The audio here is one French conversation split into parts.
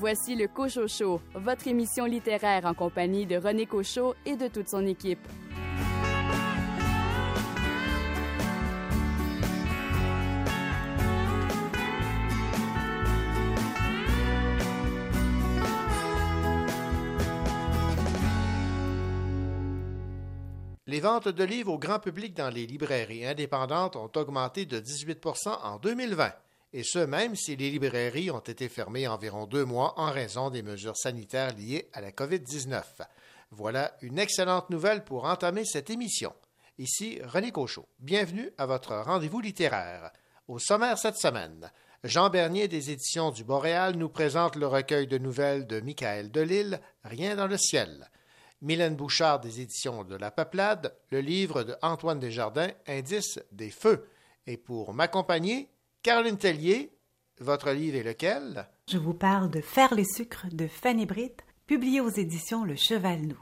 Voici le Cochot Show, votre émission littéraire en compagnie de René Cochot et de toute son équipe. Les ventes de livres au grand public dans les librairies indépendantes ont augmenté de 18% en 2020, et ce même si les librairies ont été fermées environ deux mois en raison des mesures sanitaires liées à la COVID-19. Voilà une excellente nouvelle pour entamer cette émission. Ici René Cochot. Bienvenue à votre rendez-vous littéraire. Au sommaire cette semaine, Jean Bernier des éditions du Boréal nous présente le recueil de nouvelles de Michael Delille, Rien dans le ciel. Mylène Bouchard des éditions de La Peuplade, le livre de Antoine Desjardins, Indice des feux. Et pour m'accompagner, Caroline Tellier, votre livre est lequel? Je vous parle de Faire les sucres de Fanny Britt, publié aux éditions Le Cheval Nou.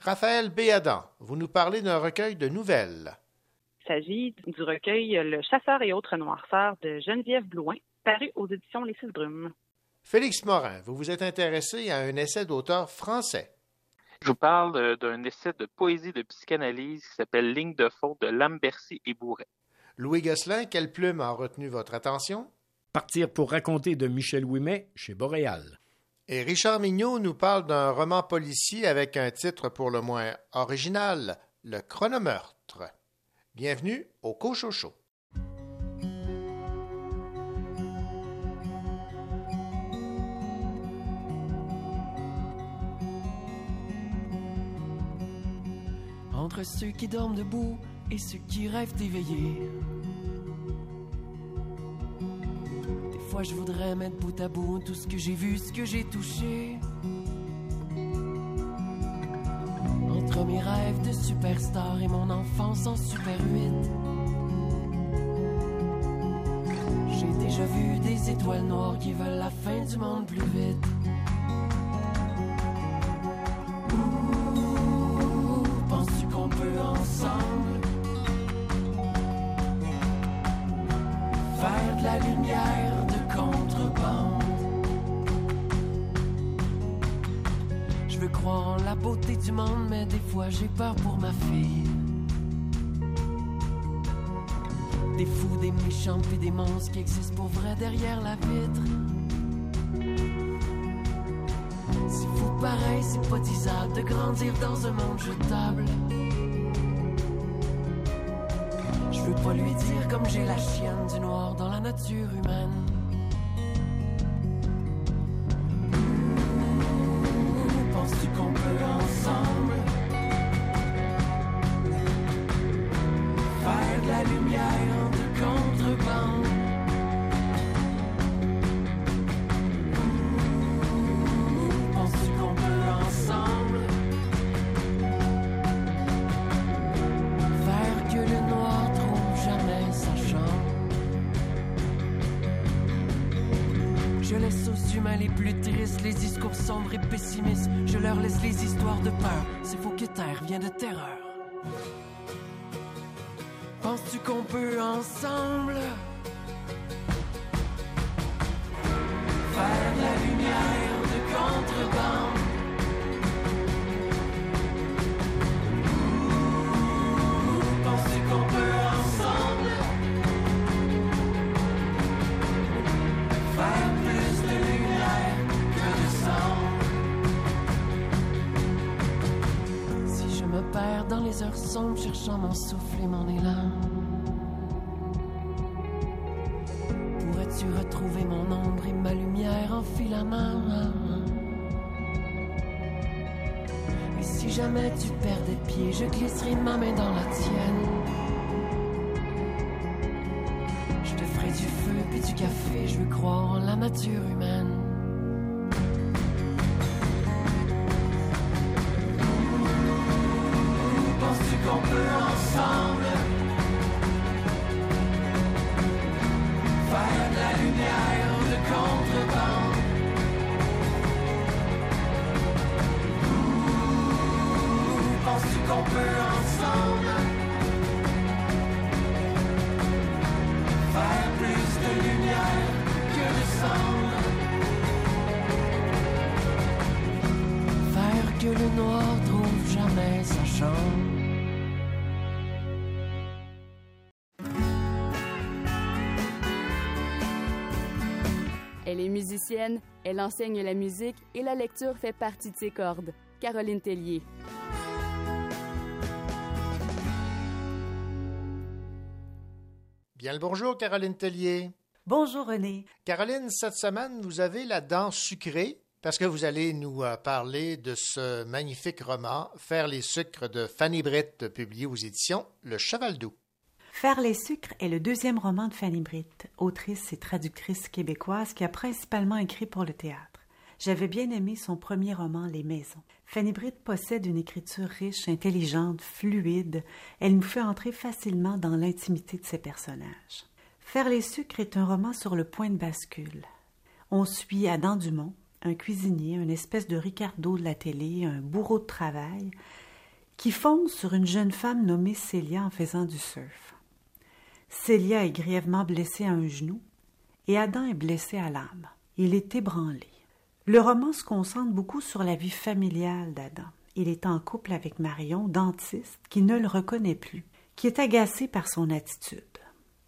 Raphaël Béadan, vous nous parlez d'un recueil de nouvelles. Il s'agit du recueil Le chasseur et autres noirceurs de Geneviève Blouin, paru aux éditions Les Six Brumes. Félix Morin, vous vous êtes intéressé à un essai d'auteur français. Je vous parle d'un essai de poésie de psychanalyse qui s'appelle Ligne de faute de Lambercy et Bourret. Louis Gosselin, quelle plume a retenu votre attention? Partir pour raconter de Michel Ouimet chez Boréal. Et Richard Mignot nous parle d'un roman policier avec un titre pour le moins original, Le chronomeurtre. Bienvenue au Cochocho. entre ceux qui dorment debout et ceux qui rêvent d'éveiller. Des fois, je voudrais mettre bout à bout tout ce que j'ai vu, ce que j'ai touché. Entre mes rêves de superstar et mon enfance en super 8. J'ai déjà vu des étoiles noires qui veulent la fin du monde plus vite. Des monstres qui existent pour vrai derrière la vitre. C'est fou pareil, c'est pas disable de grandir dans un monde jetable. Je veux pas lui dire comme j'ai la chienne du noir dans la nature humaine. Aux humains les plus tristes les discours sombres et pessimistes. Je leur laisse les histoires de peur. C'est faux que terre vient de terreur. Penses-tu qu'on peut ensemble faire de la lumière de contrebande? Les heures sombres, cherchant mon souffle et mon élan, pourrais-tu retrouver mon ombre et ma lumière en filamment? Et si jamais tu perdais pied, je glisserai ma main dans la tienne. Je te ferai du feu puis du café, je veux croire en la nature humaine. Elle est musicienne, elle enseigne la musique et la lecture fait partie de ses cordes. Caroline Tellier. Bien le bonjour, Caroline Tellier. Bonjour René. Caroline, cette semaine, vous avez la dent sucrée parce que vous allez nous euh, parler de ce magnifique roman Faire les sucres de Fanny Britt, publié aux éditions Le Cheval Doux. Faire les sucres est le deuxième roman de Fanny Britt, autrice et traductrice québécoise qui a principalement écrit pour le théâtre. J'avais bien aimé son premier roman Les Maisons. Fanny Britt possède une écriture riche, intelligente, fluide. Elle nous fait entrer facilement dans l'intimité de ses personnages. Faire les sucres est un roman sur le point de bascule. On suit Adam Dumont, un cuisinier, une espèce de Ricardo de la télé, un bourreau de travail, qui fonce sur une jeune femme nommée Célia en faisant du surf. Célia est grièvement blessée à un genou et Adam est blessé à l'âme. Il est ébranlé. Le roman se concentre beaucoup sur la vie familiale d'Adam. Il est en couple avec Marion, dentiste, qui ne le reconnaît plus, qui est agacée par son attitude.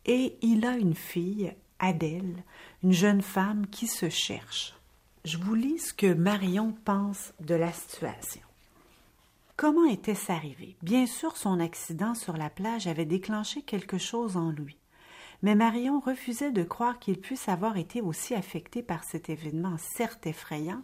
Et il a une fille, Adèle, une jeune femme qui se cherche. Je vous lis ce que Marion pense de la situation. Comment était-ce arrivé? Bien sûr, son accident sur la plage avait déclenché quelque chose en lui mais Marion refusait de croire qu'il puisse avoir été aussi affecté par cet événement certes effrayant,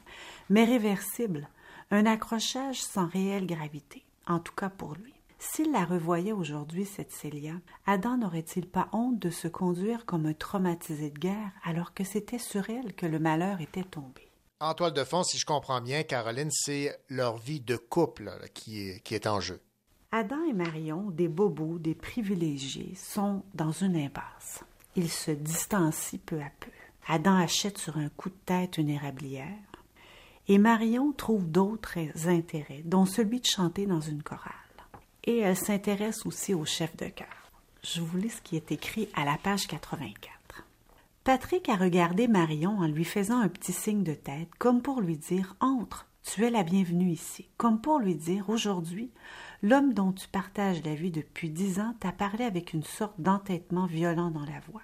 mais réversible, un accrochage sans réelle gravité, en tout cas pour lui. S'il la revoyait aujourd'hui, cette Célia, Adam n'aurait-il pas honte de se conduire comme un traumatisé de guerre alors que c'était sur elle que le malheur était tombé? En toile de fond, si je comprends bien, Caroline, c'est leur vie de couple qui, est, en jeu. Adam et Marion, des bobos, des privilégiés, sont dans une impasse. Ils se distancient peu à peu. Adam achète sur un coup de tête une érablière et Marion trouve d'autres intérêts, dont celui de chanter dans une chorale. Et elle s'intéresse aussi au chef de chœur. Je vous lis ce qui est écrit à la page 84. Patrick a regardé Marion en lui faisant un petit signe de tête, comme pour lui dire Entre, tu es la bienvenue ici, comme pour lui dire Aujourd'hui, L'homme dont tu partages la vie depuis dix ans t'a parlé avec une sorte d'entêtement violent dans la voix,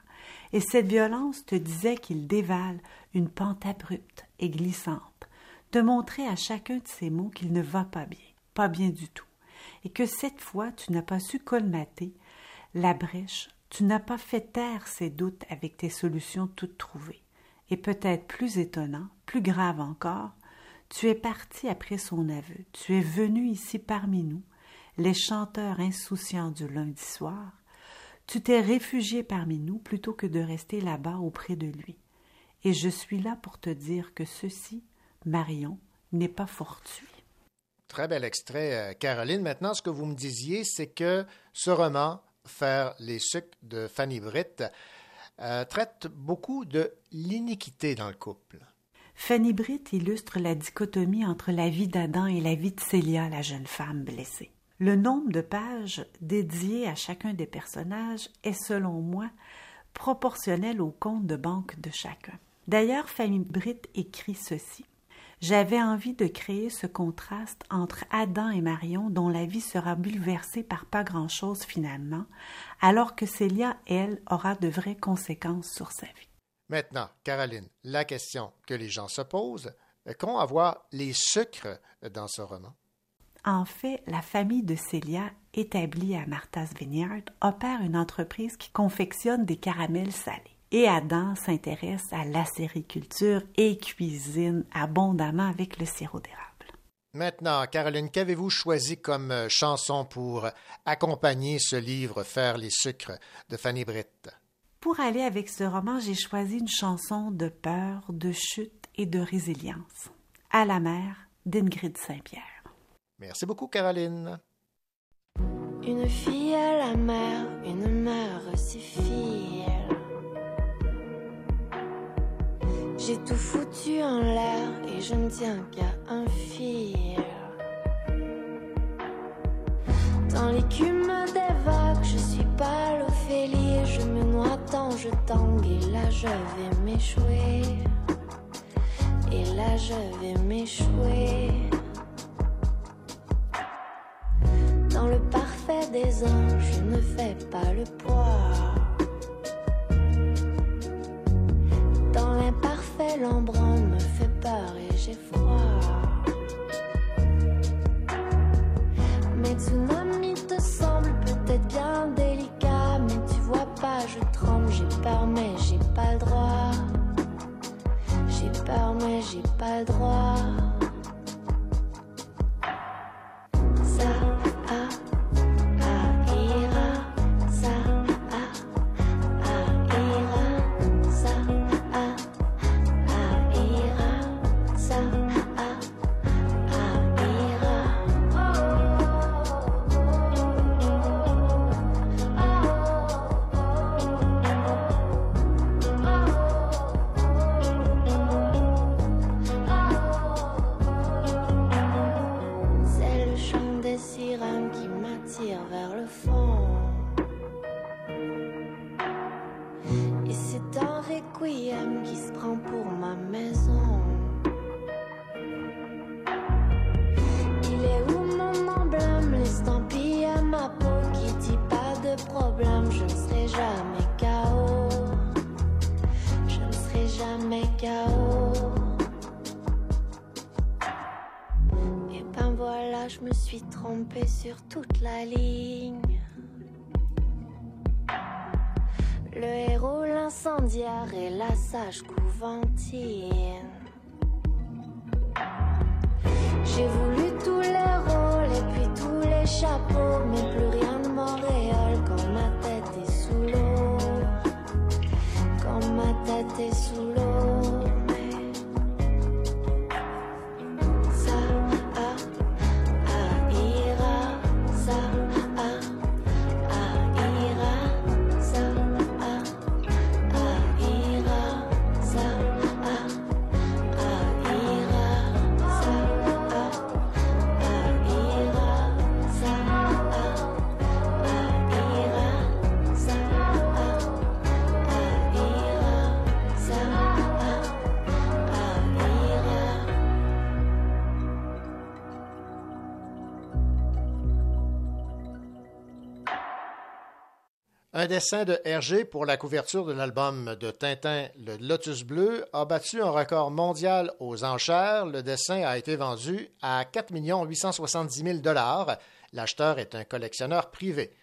et cette violence te disait qu'il dévale une pente abrupte et glissante, te montrait à chacun de ces mots qu'il ne va pas bien, pas bien du tout, et que cette fois tu n'as pas su colmater la brèche, tu n'as pas fait taire ses doutes avec tes solutions toutes trouvées, et peut-être plus étonnant, plus grave encore, tu es parti après son aveu, tu es venu ici parmi nous, les chanteurs insouciants du lundi soir, tu t'es réfugié parmi nous plutôt que de rester là-bas auprès de lui. Et je suis là pour te dire que ceci, Marion, n'est pas fortuit. Très bel extrait, euh, Caroline. Maintenant, ce que vous me disiez, c'est que ce roman, Faire les sucres de Fanny Britt, euh, traite beaucoup de l'iniquité dans le couple. Fanny Britt illustre la dichotomie entre la vie d'Adam et la vie de Célia, la jeune femme blessée. Le nombre de pages dédiées à chacun des personnages est, selon moi, proportionnel au compte de banque de chacun. D'ailleurs, Fanny Britt écrit ceci. J'avais envie de créer ce contraste entre Adam et Marion dont la vie sera bouleversée par pas grand-chose finalement, alors que Célia, elle, aura de vraies conséquences sur sa vie. Maintenant, Caroline, la question que les gens se posent, qu'ont à voir les sucres dans ce roman? En fait, la famille de Célia, établie à Martha's Vineyard, opère une entreprise qui confectionne des caramels salés. Et Adam s'intéresse à l'acériculture et cuisine abondamment avec le sirop d'érable. Maintenant, Caroline, qu'avez-vous choisi comme euh, chanson pour accompagner ce livre Faire les sucres de Fanny Britt? Pour aller avec ce roman, j'ai choisi une chanson de peur, de chute et de résilience. À la mer d'Ingrid Saint-Pierre. Merci beaucoup, Caroline. Une fille à la mer, une mer si fille. J'ai tout foutu en l'air et je ne tiens qu'à un fil. Dans l'écume des vagues, je suis pas l'Ophélie. Je me noie tant, je tangue et là je vais m'échouer. Et là je vais m'échouer. Dans le parfait des anges, je ne fais pas le poids. L'embrun me fait peur et j'ai froid. Mes tsunamis te semblent peut-être bien délicats, mais tu vois pas, je tremble, j'ai peur, mais j'ai pas le droit. J'ai peur, mais j'ai pas le droit. La dessin de Hergé pour la couverture de l'album de Tintin Le Lotus Bleu a battu un record mondial aux enchères. Le dessin a été vendu à 4 870 000 L'acheteur est un collectionneur privé.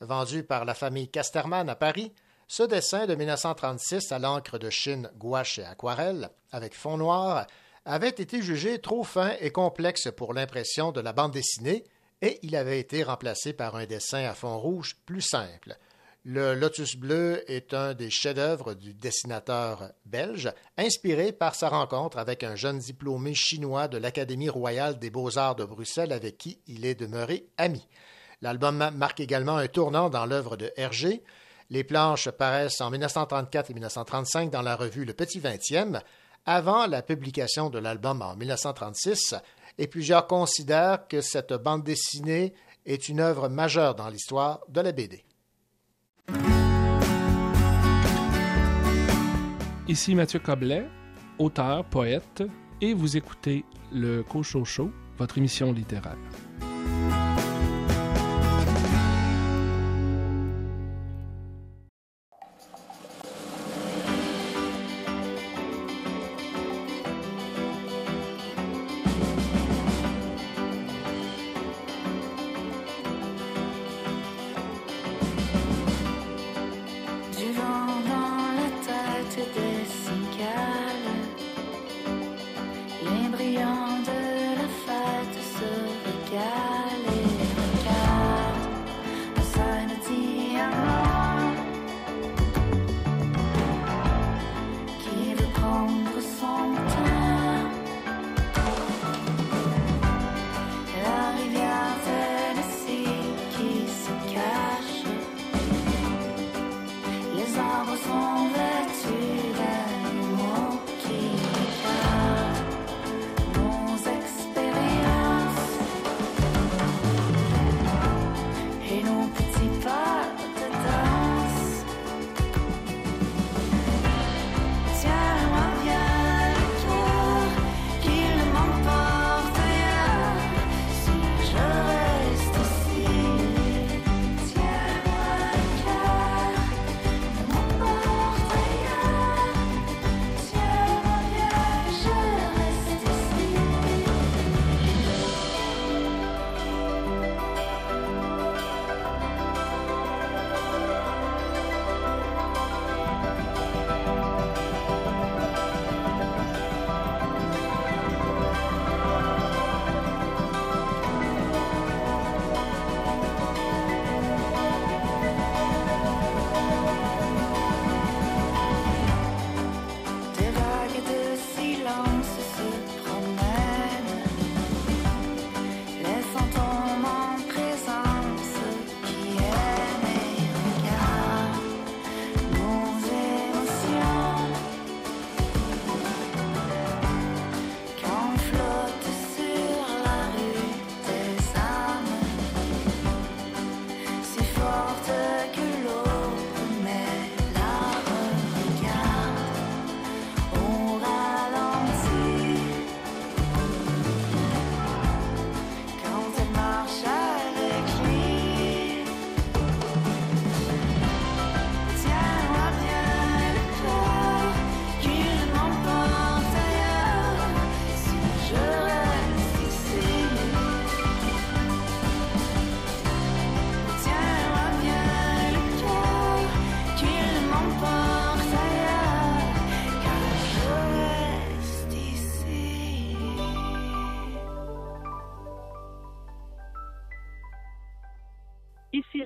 Vendu par la famille Casterman à Paris, ce dessin de 1936 à l'encre de Chine, gouache et aquarelle, avec fond noir, avait été jugé trop fin et complexe pour l'impression de la bande dessinée et il avait été remplacé par un dessin à fond rouge plus simple. Le Lotus bleu est un des chefs-d'œuvre du dessinateur belge, inspiré par sa rencontre avec un jeune diplômé chinois de l'Académie royale des beaux-arts de Bruxelles avec qui il est demeuré ami. L'album marque également un tournant dans l'œuvre de Hergé. Les planches paraissent en 1934 et 1935 dans la revue Le Petit Vingtième, avant la publication de l'album en 1936, et plusieurs considèrent que cette bande dessinée est une œuvre majeure dans l'histoire de la BD. Ici Mathieu Coblet, auteur, poète, et vous écoutez le Cochon Show, votre émission littéraire.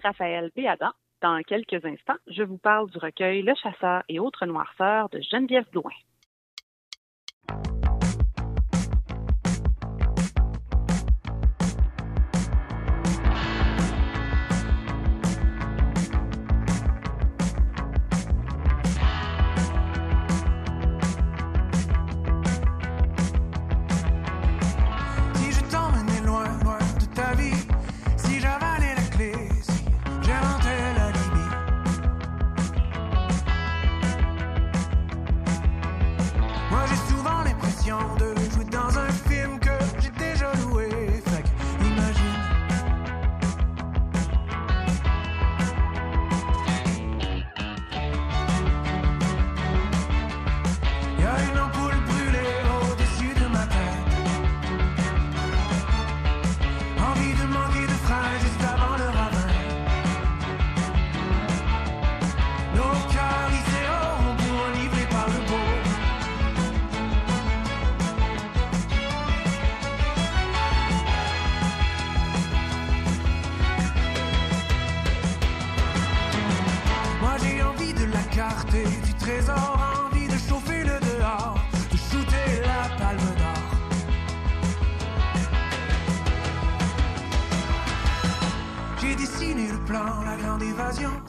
Raphaël Béadan. Dans quelques instants, je vous parle du recueil Le chasseur et autres noirceurs de Geneviève Blouin. La grande évasion.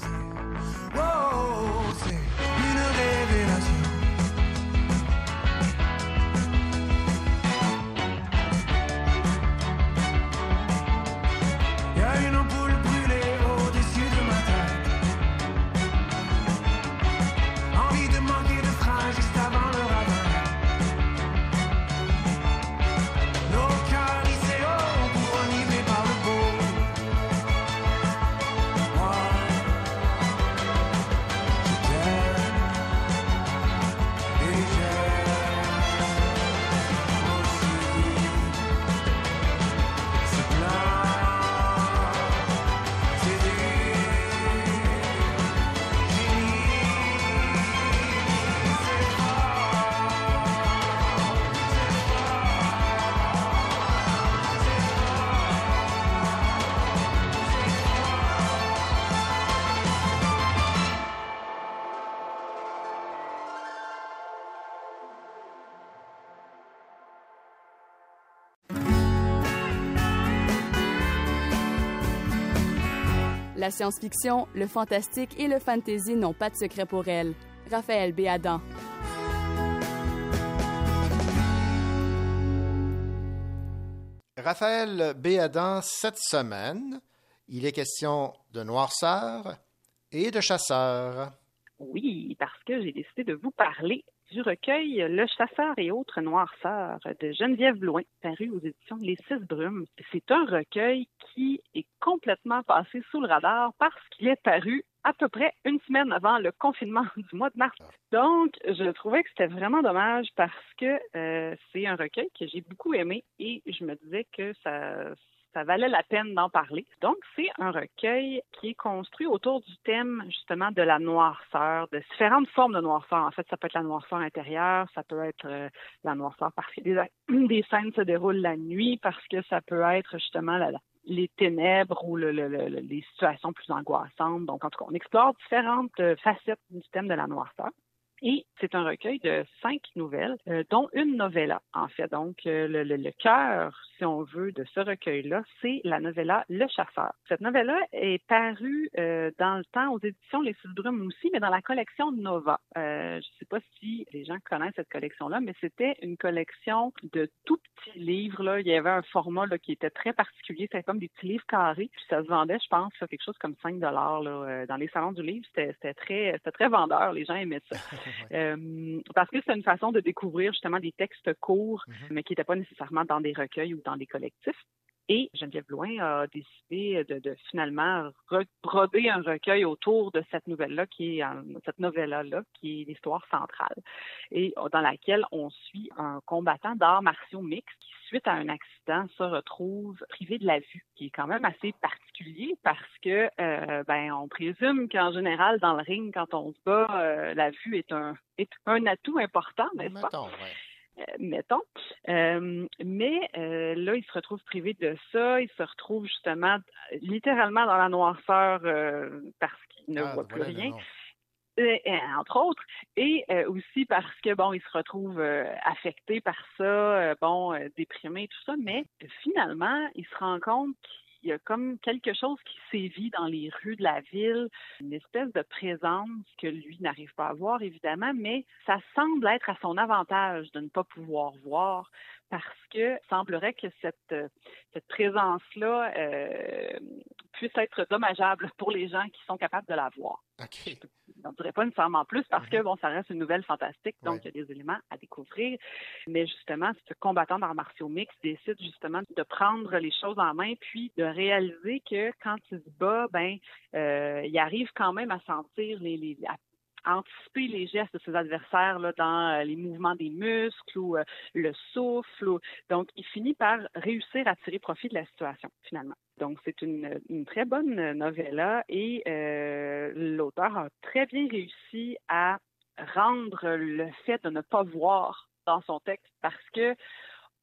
La science-fiction, le fantastique et le fantasy n'ont pas de secret pour elle. Raphaël Béadan. Raphaël Béadan, cette semaine, il est question de noirceur et de chasseur. Oui, parce que j'ai décidé de vous parler du recueil Le chasseur et autres noirceurs de Geneviève Blouin, paru aux éditions Les Six Brumes. C'est un recueil qui est complètement passé sous le radar parce qu'il est paru à peu près une semaine avant le confinement du mois de mars. Donc, je trouvais que c'était vraiment dommage parce que euh, c'est un recueil que j'ai beaucoup aimé et je me disais que ça, ça valait la peine d'en parler. Donc, c'est un recueil qui est construit autour du thème justement de la noirceur, de différentes formes de noirceur. En fait, ça peut être la noirceur intérieure, ça peut être euh, la noirceur parce que des, scènes se déroulent la nuit, parce que ça peut être justement les ténèbres ou le, le, le, les situations plus angoissantes. Donc, en tout cas, on explore différentes euh, facettes du thème de la noirceur. Et c'est un recueil de cinq nouvelles, euh, dont une novella, en fait. Donc, euh, le, le, le cœur, si on veut, de ce recueil-là, c'est la novella Le Chasseur. Cette novella est parue euh, dans le temps aux éditions Les Six Brumes aussi, mais dans la collection Nova. Euh, je ne sais pas si les gens connaissent cette collection-là, mais c'était une collection de tout petits livres. Là. Il y avait un format là, qui était très particulier. C'était comme des petits livres carrés. Puis ça se vendait, je pense, à quelque chose comme 5 dollars dans les salons du livre. C'était très, très vendeur. Les gens aimaient ça. Euh, parce que c'est une façon de découvrir justement des textes courts, mm -hmm. mais qui n'étaient pas nécessairement dans des recueils ou dans des collectifs. Et Geneviève Blouin a décidé de, de finalement broder un recueil autour de cette nouvelle-là, qui est cette novella-là, qui est l'histoire centrale, et dans laquelle on suit un combattant d'arts martiaux mixtes qui, suite à un accident, se retrouve privé de la vue, qui est quand même assez particulier parce que, euh, ben, on présume qu'en général, dans le ring, quand on se bat, euh, la vue est un, est un atout important, n'est-ce pas? Mettons. mais là, il se retrouve privé de ça. Il se retrouve justement littéralement dans la noirceur parce qu'il ne Ah, voit plus voilà, rien. Euh, euh, entre autres, et euh, aussi parce que bon, il se retrouve euh, affecté par ça, euh, bon, euh, déprimé, tout ça, mais euh, finalement, il se rend compte qu'il y a comme quelque chose qui sévit dans les rues de la ville, une espèce de présence que lui n'arrive pas à voir, évidemment, mais ça semble être à son avantage de ne pas pouvoir voir parce que semblerait que cette, euh, présence-là euh, puisse être dommageable pour les gens qui sont capables de la voir. Dirait pas nécessairement plus parce que, bon, ça reste une nouvelle fantastique, donc Ouais. il y a des éléments à découvrir. Mais justement, ce combattant d'arts martiaux mix décide justement de prendre les choses en main, puis de réaliser que quand il se bat, ben, euh, il arrive quand même à sentir les, les à anticiper les gestes de ses adversaires dans euh, les mouvements des muscles ou euh, le souffle. ou- Donc, il finit par réussir à tirer profit de la situation, finalement. Donc, c'est une, une très bonne novella et euh, l'auteur a très bien réussi à rendre le fait de ne pas voir dans son texte parce que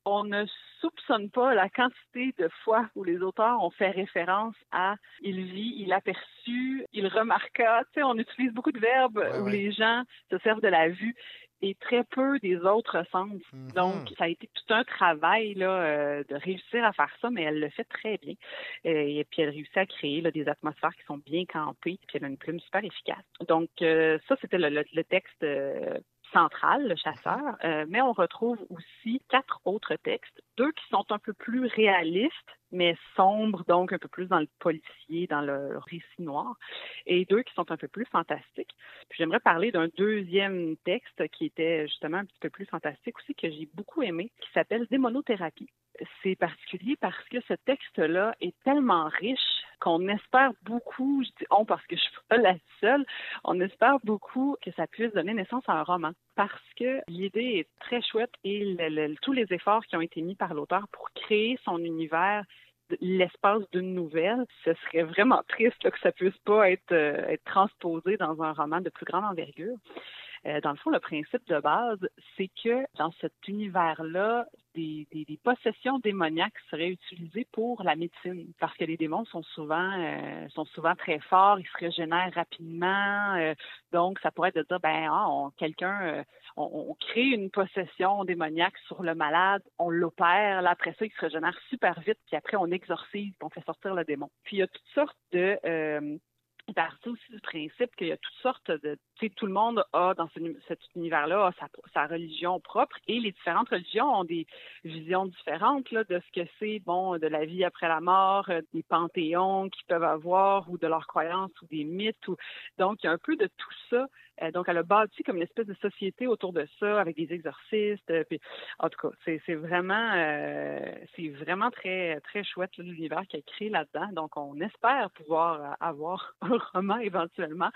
on ne soupçonne pas la quantité de fois où les auteurs ont fait référence à il vit, il aperçut, il remarqua. Tu sais, on utilise beaucoup de verbes Ouais, où ouais. les gens se servent de la vue et très peu des autres sens. Mhm. Donc, ça a été tout un travail là, euh, de réussir à faire ça, mais elle le fait très bien. Euh, Et puis, elle réussit à créer là, des atmosphères qui sont bien campées, puis elle a une plume super efficace. Donc, euh, ça, c'était le, le- le texte central, le chasseur, Euh, mais on retrouve aussi quatre autres textes, deux qui sont un peu plus réalistes, mais sombres, donc un peu plus dans le policier, dans le récit noir, et deux qui sont un peu plus fantastiques. Puis j'aimerais parler d'un deuxième texte qui était justement un petit peu plus fantastique aussi, que j'ai beaucoup aimé, qui s'appelle Démonothérapie. C'est particulier parce que ce texte-là est tellement riche qu'on espère beaucoup, je dis on parce que je suis pas la seule, on espère beaucoup que ça puisse donner naissance à un roman parce que l'idée est très chouette et tous les efforts qui ont été mis par l'auteur pour créer son univers l'espace d'une nouvelle, ce serait vraiment triste que ça puisse pas euh, être transposé dans un roman de plus grande envergure. Euh, dans le fond, le principe de base, c'est que dans cet univers-là, des, des- des possessions démoniaques seraient utilisées pour la médecine, parce que les démons sont souvent euh, sont souvent très forts, ils se régénèrent rapidement, euh, donc ça pourrait être de dire ben ah, quelqu'un euh, on, on crée une possession démoniaque sur le malade, on l'opère, là après ça il se régénère super vite, puis après on exorcise, puis on fait sortir le démon. Puis il y a toutes sortes de euh, il partit aussi du principe qu'il y a toutes sortes de, tu sais, tout le monde a dans ce, cet univers-là sa, religion propre et les différentes religions ont des visions différentes là, de ce que c'est, bon, de la vie après la mort, euh, des panthéons qu'ils peuvent avoir ou de leurs croyances ou des mythes. Donc, il y a un peu de tout ça. Euh, donc, elle a bâti comme une espèce de société autour de ça avec des exorcistes. euh, puis, en tout cas, c'est vraiment, euh, c'est vraiment très, très chouette l'univers qui a créé là-dedans. Donc, on espère pouvoir avoir un roman éventuellement.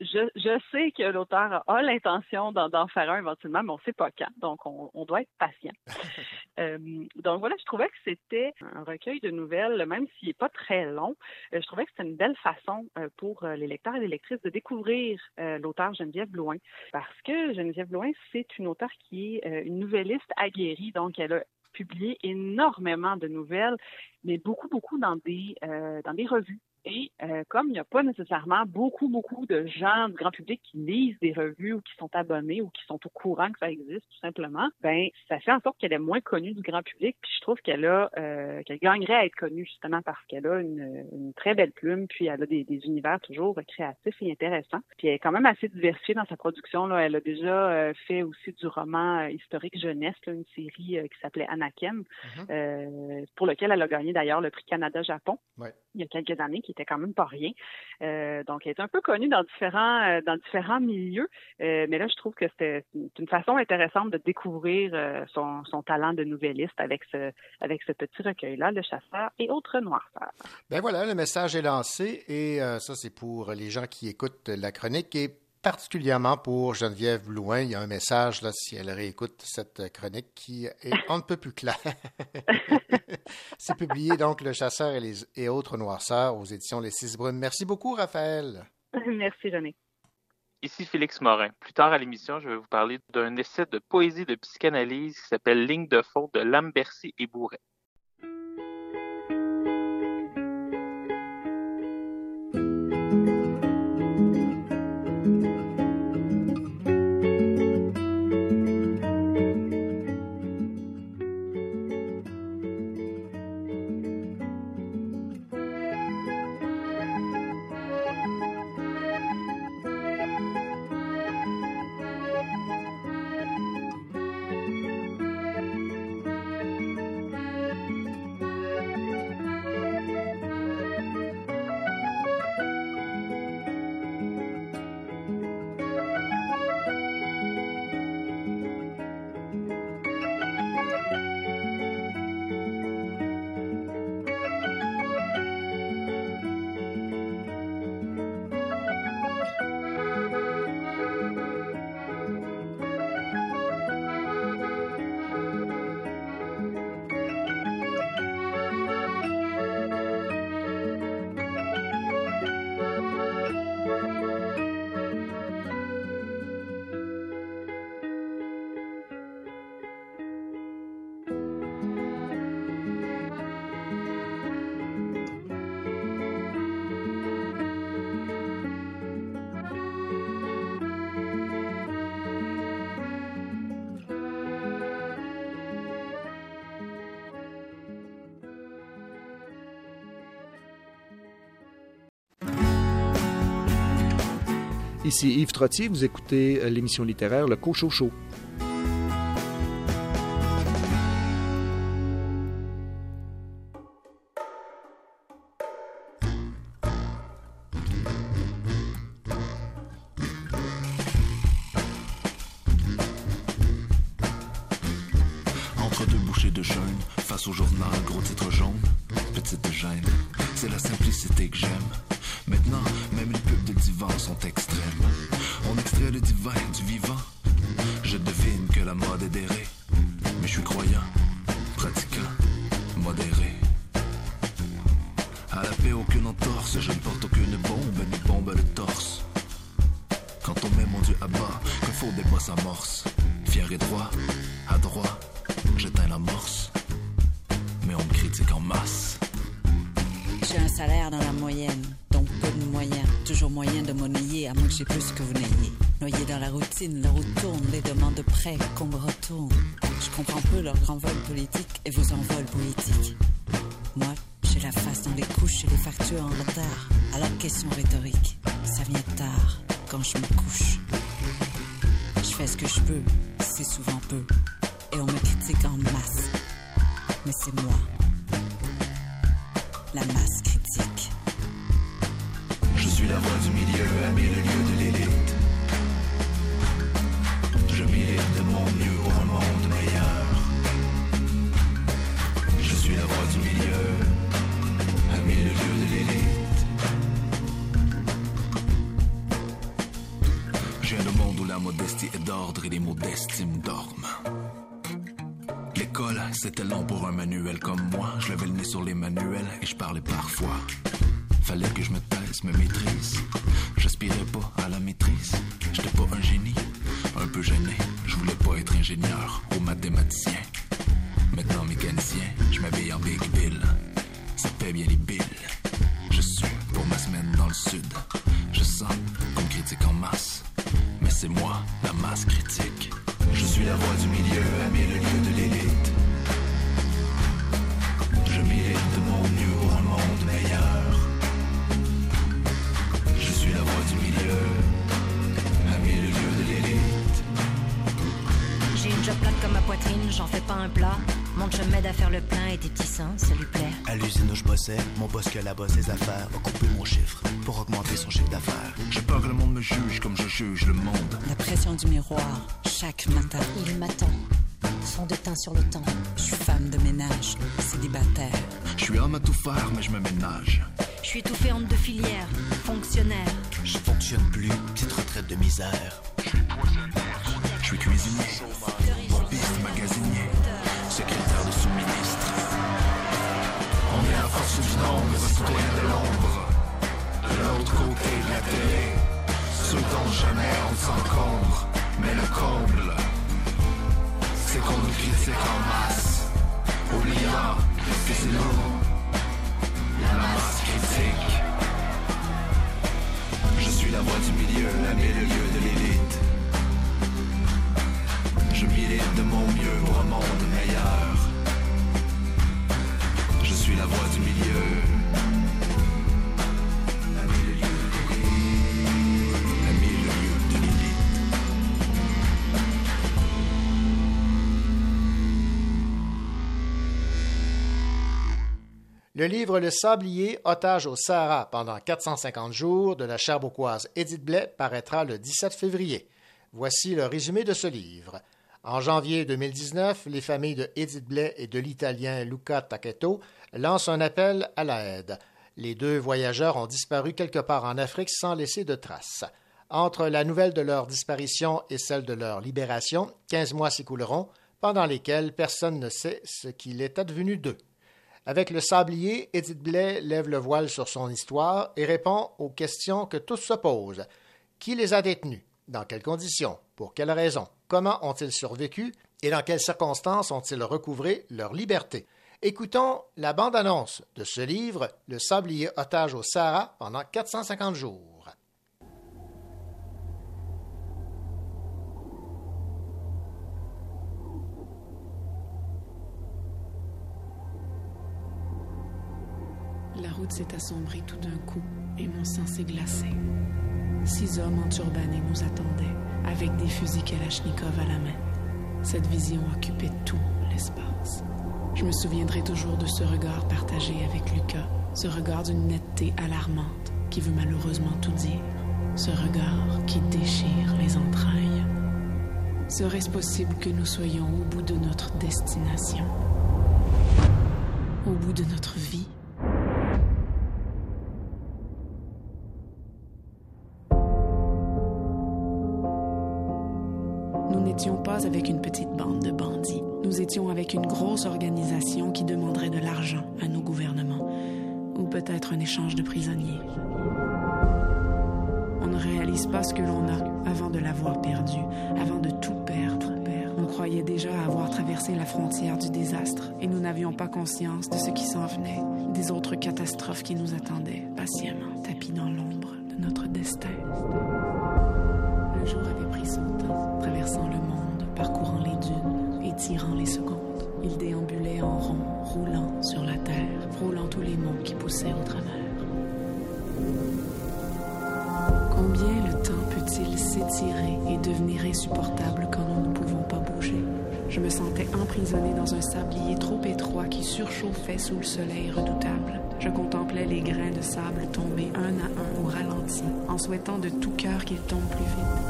Je, je sais que l'auteur a l'intention d'en faire un éventuellement, mais on ne sait pas quand. Donc, on, on doit être patient. Euh, donc voilà, je trouvais que c'était un recueil de nouvelles, même s'il n'est pas très long. euh, je trouvais que c'était une belle façon euh, pour les lecteurs et les lectrices de découvrir l'auteur Geneviève Blouin. Parce que Geneviève Blouin, c'est une auteure qui est une nouvelliste aguerrie. Donc, elle a publié énormément de nouvelles, mais beaucoup, beaucoup dans des, euh, dans des revues. Et euh, comme il n'y a pas nécessairement beaucoup, beaucoup de gens du grand public qui lisent des revues ou qui sont abonnés ou qui sont au courant que ça existe, tout simplement, ben ça fait en sorte qu'elle est moins connue du grand public. Puis je trouve qu'elle a euh, qu'elle gagnerait à être connue justement parce qu'elle a une, une très belle plume, puis elle a des, des univers toujours créatifs et intéressants. Puis elle est quand même assez diversifiée dans sa production. Là. Elle a déjà euh, fait aussi du roman historique jeunesse, là, une série qui s'appelait Anakin, Mhm. euh, pour lequel elle a gagné d'ailleurs le prix Canada-Japon Ouais. il y a quelques années, qui était quand même pas rien. Euh, donc, elle est un peu connue dans différents euh, dans différents milieux, Euh, mais là, je trouve que c'était une façon intéressante de découvrir son, son talent de nouvelliste avec ce avec ce petit recueil-là, Le Chasseur et autres noirceurs. Ben voilà, le message est lancé et ça, c'est pour les gens qui écoutent la chronique et particulièrement pour Geneviève Blouin. Il y a un message, là, si elle réécoute cette chronique, qui est un peu plus clair. C'est publié donc Le chasseur et, les, et autres noirceurs aux éditions Les Six Brunes. Merci beaucoup, Raphaël. Merci, René. Ici Félix Morin. Plus tard à l'émission, je vais vous parler d'un essai de poésie de psychanalyse qui s'appelle Ligne de fond de Lambercy et Bourret. Ici Yves Trottier, vous écoutez euh, l'émission littéraire Le Cochocho. la bosse et sa Je suis la voix du milieu. Le livre Le Sablier, otage au Sahara pendant 450 jours de la Cherbourgoise Edith Blais paraîtra le 17 février. Voici le résumé de ce livre. En janvier 2019, les familles de Edith Blais et de l'Italien Luca Tacchetto lancent un appel à l'aide. Les deux voyageurs ont disparu quelque part en Afrique sans laisser de traces. Entre la nouvelle de leur disparition et celle de leur libération, 15 mois s'écouleront, pendant lesquels personne ne sait ce qu'il est advenu d'eux. Avec le sablier, Edith Blais lève le voile sur son histoire et répond aux questions que tous se posent. Qui les a détenus? Dans quelles conditions? Pour quelles raisons? Comment ont-ils survécu? Et dans quelles circonstances ont-ils recouvré leur liberté? Écoutons la bande-annonce de ce livre, Le sablier otage au Sahara pendant 450 jours. La route s'est assombrie tout d'un coup et mon sang s'est glacé. Six hommes enturbanés nous attendaient, avec des fusils Kalachnikov à la main. Cette vision occupait tout l'espace. Je me souviendrai toujours de ce regard partagé avec Lucas, ce regard d'une netteté alarmante qui veut malheureusement tout dire, ce regard qui déchire les entrailles. Serait-ce possible que nous soyons au bout de notre destination, au bout de notre vie? N'étions pas avec une petite bande de bandits. Nous étions avec une grosse organisation qui demanderait de l'argent à nos gouvernements, ou peut-être un échange de prisonniers. On ne réalise pas ce que l'on a avant de l'avoir perdu, avant de tout perdre. On croyait déjà avoir traversé la frontière du désastre et nous n'avions pas conscience de ce qui s'en venait, des autres catastrophes qui nous attendaient, patiemment tapis dans l'ombre de notre destin. Le jour avait pris son temps, traversant le monde, parcourant les dunes, étirant les secondes. Il déambulait en rond, roulant sur la terre, frôlant tous les monts qui poussaient au travers. Combien le temps peut-il s'étirer et devenir insupportable quand nous Je me sentais emprisonné dans un sablier trop étroit qui surchauffait sous le soleil redoutable. Je contemplais les grains de sable tomber un à un au ralenti, en souhaitant de tout cœur qu'ils tombent plus vite.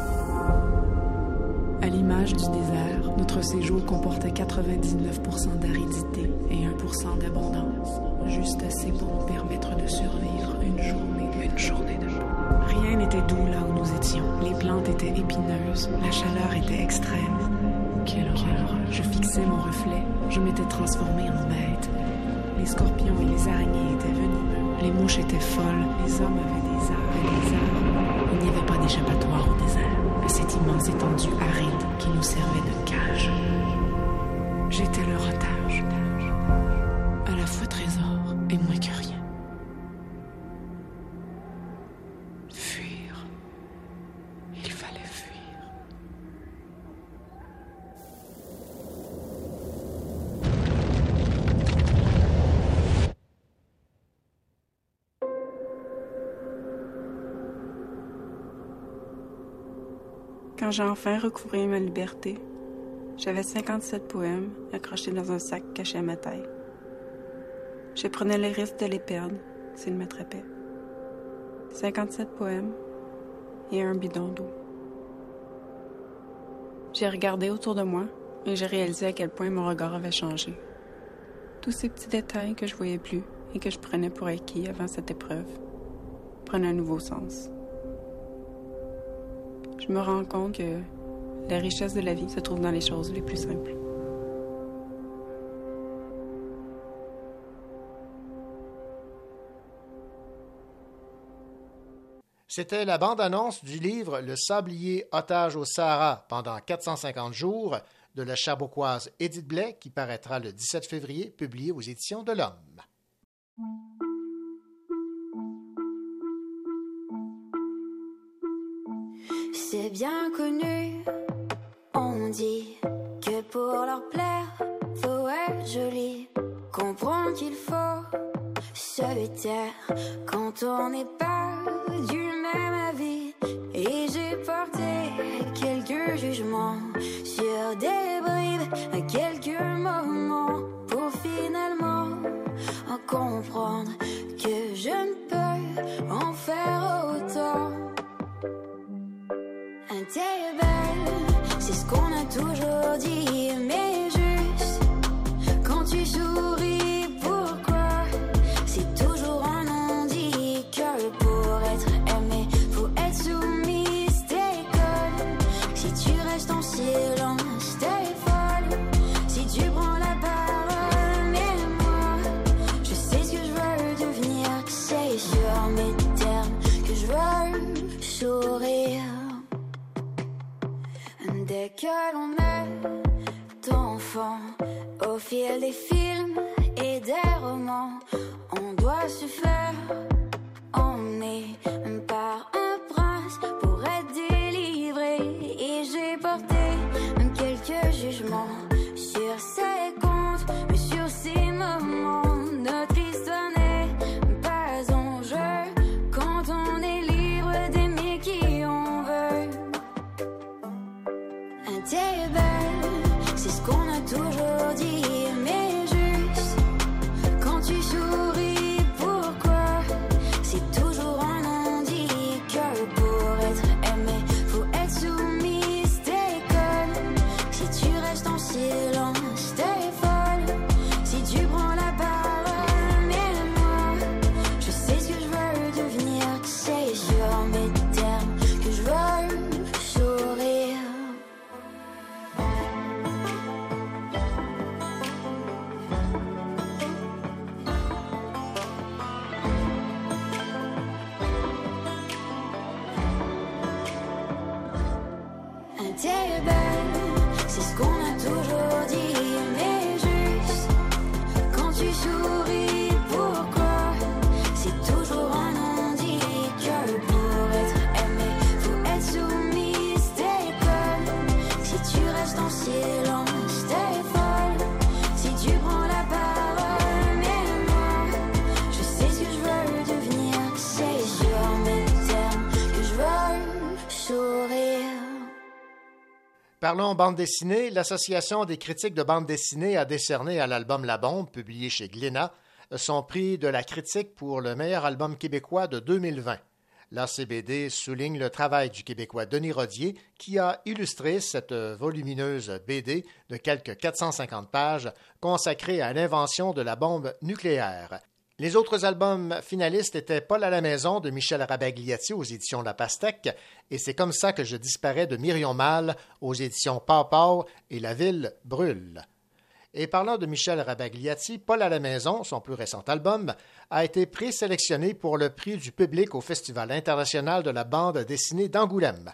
À l'image du désert, notre séjour comportait 99% d'aridité et 1% d'abondance, juste assez pour nous permettre de survivre une journée, une journée de Rien n'était doux là où nous étions. Les plantes étaient épineuses, la chaleur était extrême. Quelle horreur! Je fixais mon reflet, je m'étais transformé en bête. Les scorpions et les araignées étaient venimeux, les mouches étaient folles, les hommes avaient des arts et des armes. Il n'y avait pas d'échappatoire au désert, à cette immense étendue aride qui nous servait de cage. J'étais leur otage, à la fois trésor et que Quand j'ai enfin recouvré ma liberté, j'avais 57 poèmes accrochés dans un sac caché à ma taille. Je prenais le risque de les perdre s'ils m'attrapaient. 57 poèmes et un bidon d'eau. J'ai regardé autour de moi et j'ai réalisé à quel point mon regard avait changé. Tous ces petits détails que je voyais plus et que je prenais pour acquis avant cette épreuve prenaient un nouveau sens. Je me rends compte que la richesse de la vie se trouve dans les choses les plus simples. C'était la bande-annonce du livre Le sablier otage au Sahara pendant 450 jours de la Chaboquoise Édith Blais qui paraîtra le 17 février, publié aux éditions de l'Homme. Bien connu, on dit que pour leur plaire, faut être joli. Comprends qu'il faut se taire quand on n'est pas du même avis. Et j'ai porté quelques jugements sur des bribes, quelques moments pour finalement en comprendre que je ne peux en faire autant. C'est ce qu'on a toujours dit, que l'on est enfant, au fil des films et des romans, on doit se faire emmener par un prince pour être délivré. Et j'ai porté quelques jugements Parlons bande dessinée. L'Association des critiques de bande dessinée a décerné à l'album La Bombe, publié chez Glénat, son prix de la critique pour le meilleur album québécois de 2020. L'ACBD souligne le travail du Québécois Denis Rodier, qui a illustré cette volumineuse BD de quelques 450 pages consacrée à l'invention de la bombe nucléaire. Les autres albums finalistes étaient Paul à la maison de Michel Rabagliati aux éditions La Pastèque et C'est comme ça que je disparais de Myrion Mal aux éditions Pau et La ville brûle. Et parlant de Michel Rabagliati, Paul à la maison, son plus récent album, a été présélectionné pour le prix du public au Festival international de la bande dessinée d'Angoulême.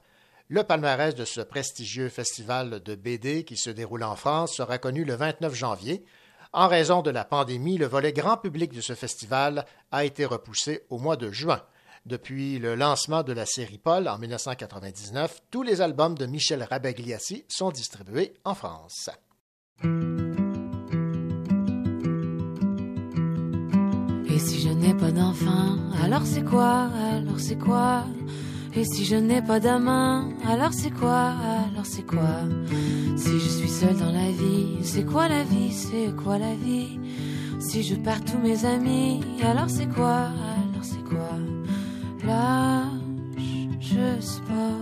Le palmarès de ce prestigieux festival de BD qui se déroule en France sera connu le 29 janvier. En raison de la pandémie, le volet grand public de ce festival a été repoussé au mois de juin. Depuis le lancement de la série Paul en 1999, tous les albums de Michel Rabagliati sont distribués en France. Et si je n'ai pas d'enfant, alors c'est quoi? Alors c'est quoi? Et si je n'ai pas d'amant, alors c'est quoi? Alors c'est quoi? Si je suis seule dans la vie, c'est quoi la vie? C'est quoi la vie? Si je perds tous mes amis, alors c'est quoi? Alors c'est quoi? Lâche juste pas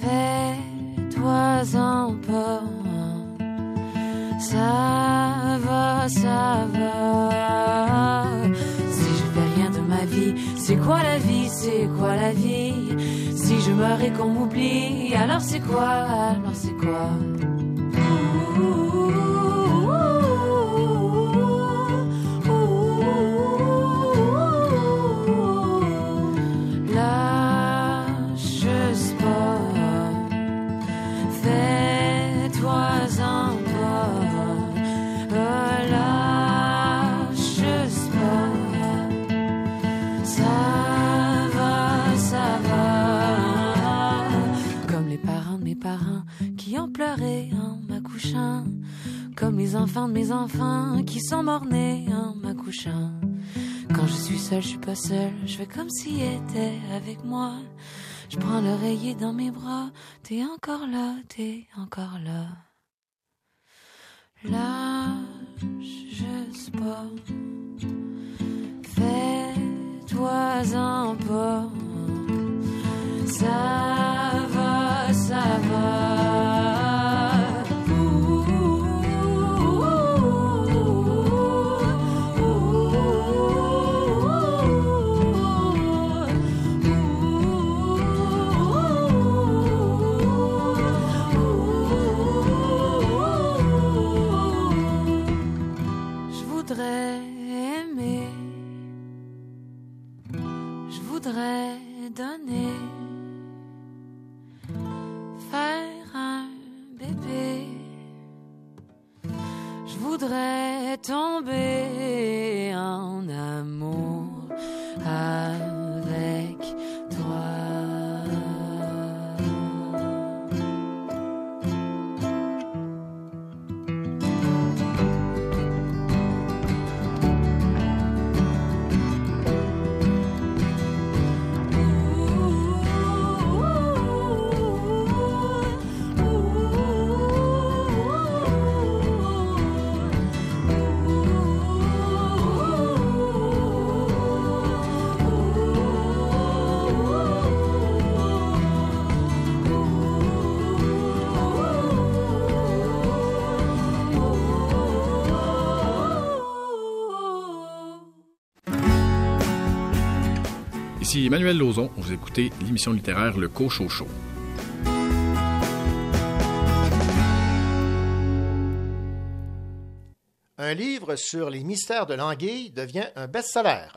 Fais-toi-en pas ça va, ça va. C'est quoi la vie, c'est quoi la vie? Si je meurs et qu'on m'oublie, alors c'est quoi, alors c'est quoi? Les enfants de mes enfants qui sont morts-nés en m'accouchant. Quand je suis seule, je suis pas seule, je fais comme s'il était avec moi. Je prends l'oreiller dans mes bras, t'es encore là, t'es encore là. Lâche juste pas, fais-toi-en pas. Ça va, ça va. Ici Emmanuel Lauzon, vous écoutez l'émission littéraire Le Cochon Show. Un livre sur les mystères de l'anguille devient un best-seller.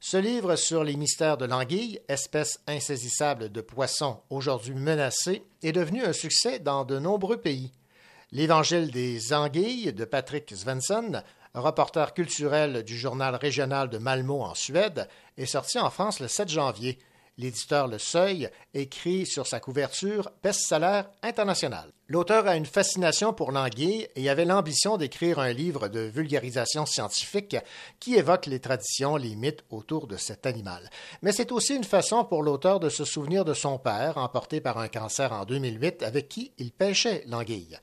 Ce livre sur les mystères de l'anguille, espèce insaisissable de poisson aujourd'hui menacée, est devenu un succès dans de nombreux pays. L'Évangile des anguilles de Patrick Svensson, reporter culturel du journal régional de Malmö en Suède, est sorti en France le 7 janvier. L'éditeur Le Seuil écrit sur sa couverture Best-seller international. L'auteur a une fascination pour l'anguille et avait l'ambition d'écrire un livre de vulgarisation scientifique qui évoque les traditions, les mythes autour de cet animal. Mais c'est aussi une façon pour l'auteur de se souvenir de son père, emporté par un cancer en 2008, avec qui il pêchait l'anguille.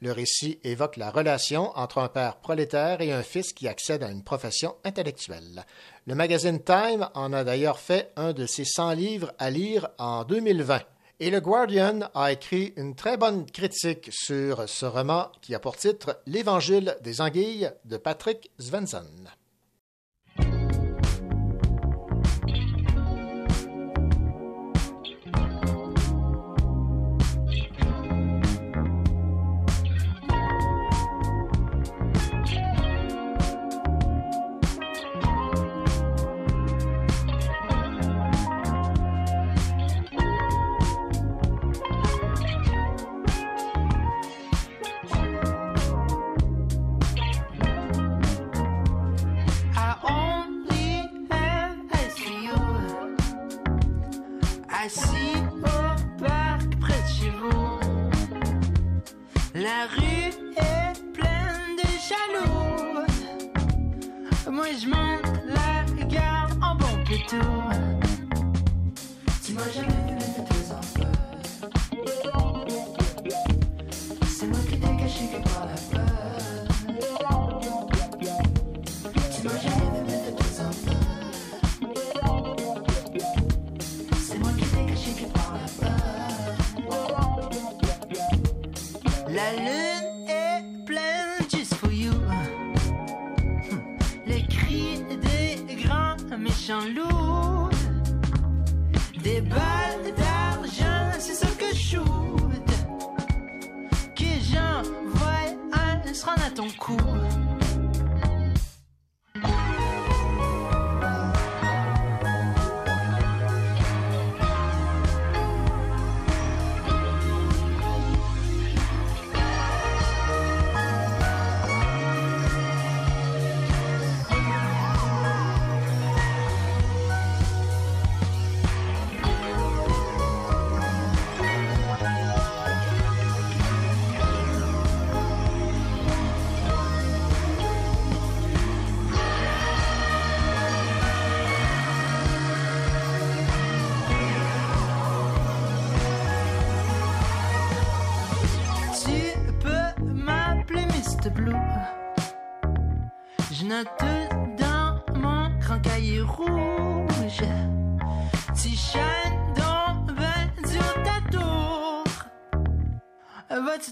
Le récit évoque la relation entre un père prolétaire et un fils qui accède à une profession intellectuelle. Le magazine Time en a d'ailleurs fait un de ses 100 livres à lire en 2020. Et le Guardian a écrit une très bonne critique sur ce roman qui a pour titre L'Évangile des anguilles de Patrick Svensson. Moi je monte la garde en bon pétou. M'as jamais ton cou.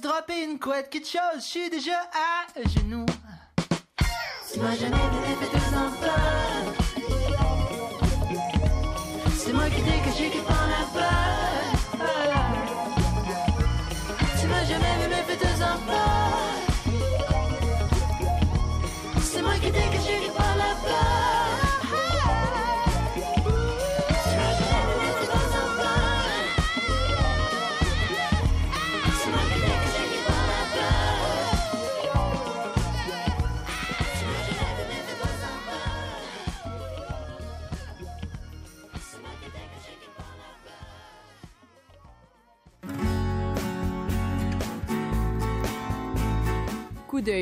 Dropper une couette, quelque chose? Je suis déjà à genoux. M'as jamais fait deux enfants.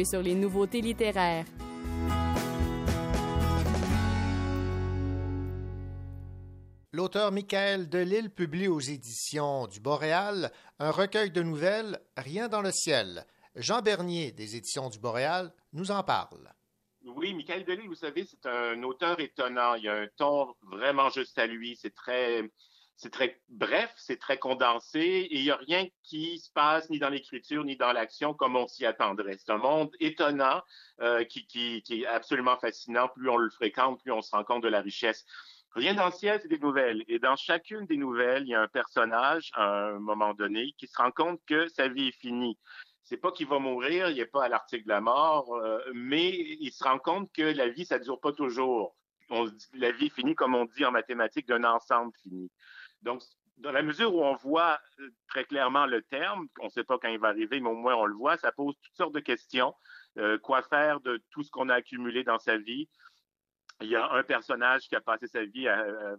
D'œil sur les nouveautés littéraires. L'auteur Michael Delille publie aux éditions du Boréal un recueil de nouvelles Rien dans le ciel. Jean Bernier des éditions du Boréal nous en parle. Oui, Michael Delisle, vous savez, c'est un auteur étonnant. Il y a un ton vraiment juste à lui. C'est très, c'est très bref, c'est très condensé et il n'y a rien qui se passe ni dans l'écriture ni dans l'action comme on s'y attendrait. C'est un monde étonnant euh, qui, est absolument fascinant. Plus on le fréquente, plus on se rend compte de la richesse. Rien dans le ciel, c'est des nouvelles. Et dans chacune des nouvelles, il y a un personnage, à un moment donné, qui se rend compte que sa vie est finie. C'est pas qu'il va mourir, il n'est pas à l'article de la mort, euh, mais il se rend compte que la vie, ça dure pas toujours. La vie est finie, comme on dit en mathématiques, d'un ensemble fini. Donc, dans la mesure où on voit euh, très clairement le terme, on ne sait pas quand il va arriver, mais au moins on le voit, ça pose toutes sortes de questions. Euh, quoi faire de tout ce qu'on a accumulé dans sa vie? Il y a un personnage qui a passé sa vie à, à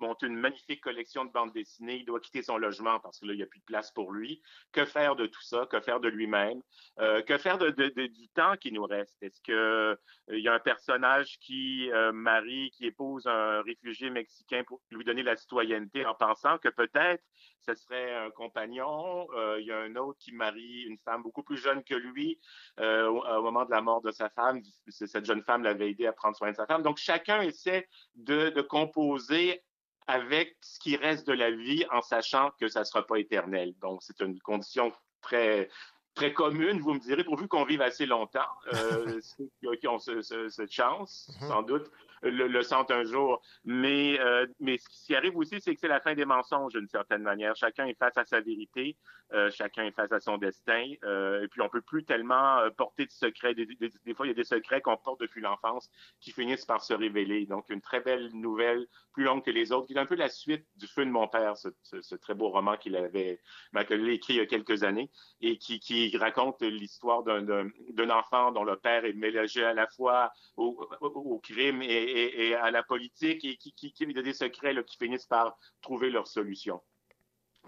monter une magnifique collection de bandes dessinées. Il doit quitter son logement parce que là, il n'y a plus de place pour lui. Que faire de tout ça? Que faire de lui-même? Euh, que faire du temps qui nous reste? Est-ce que euh, y a un personnage qui euh, marie, qui épouse un réfugié mexicain pour lui donner la citoyenneté en pensant que peut-être ce serait un compagnon? Il y a un autre qui marie une femme beaucoup plus jeune que lui au, moment de la mort de sa femme. Cette jeune femme l'avait aidé à prendre soin de sa femme. Donc chacun essaie de composer avec ce qui reste de la vie en sachant que ça ne sera pas éternel. Donc, c'est une condition très très commune, vous me direz, pourvu qu'on vive assez longtemps. Euh, ceux qui- ont ce- ce- cette chance, sans doute, le, le sentent un jour. Mais, euh, mais ce qui arrive aussi, c'est que c'est la fin des mensonges, d'une certaine manière. Chacun est face à sa vérité, euh, chacun est face à son destin, euh, et puis on peut plus tellement euh, porter de secrets. Des, des- des fois, il y a des secrets qu'on porte depuis l'enfance qui finissent par se révéler. Donc, une très belle nouvelle, plus longue que les autres, qui est un peu la suite du Feu de mon père, ce, ce- très beau roman qu'il avait Macaulay écrit il y a quelques années, et qui, qui raconte l'histoire d'un enfant dont le père est mélangé à la fois au, au- au crime et, et- et à la politique, et qui, qui, qui a des secrets là, qui finissent par trouver leur solution.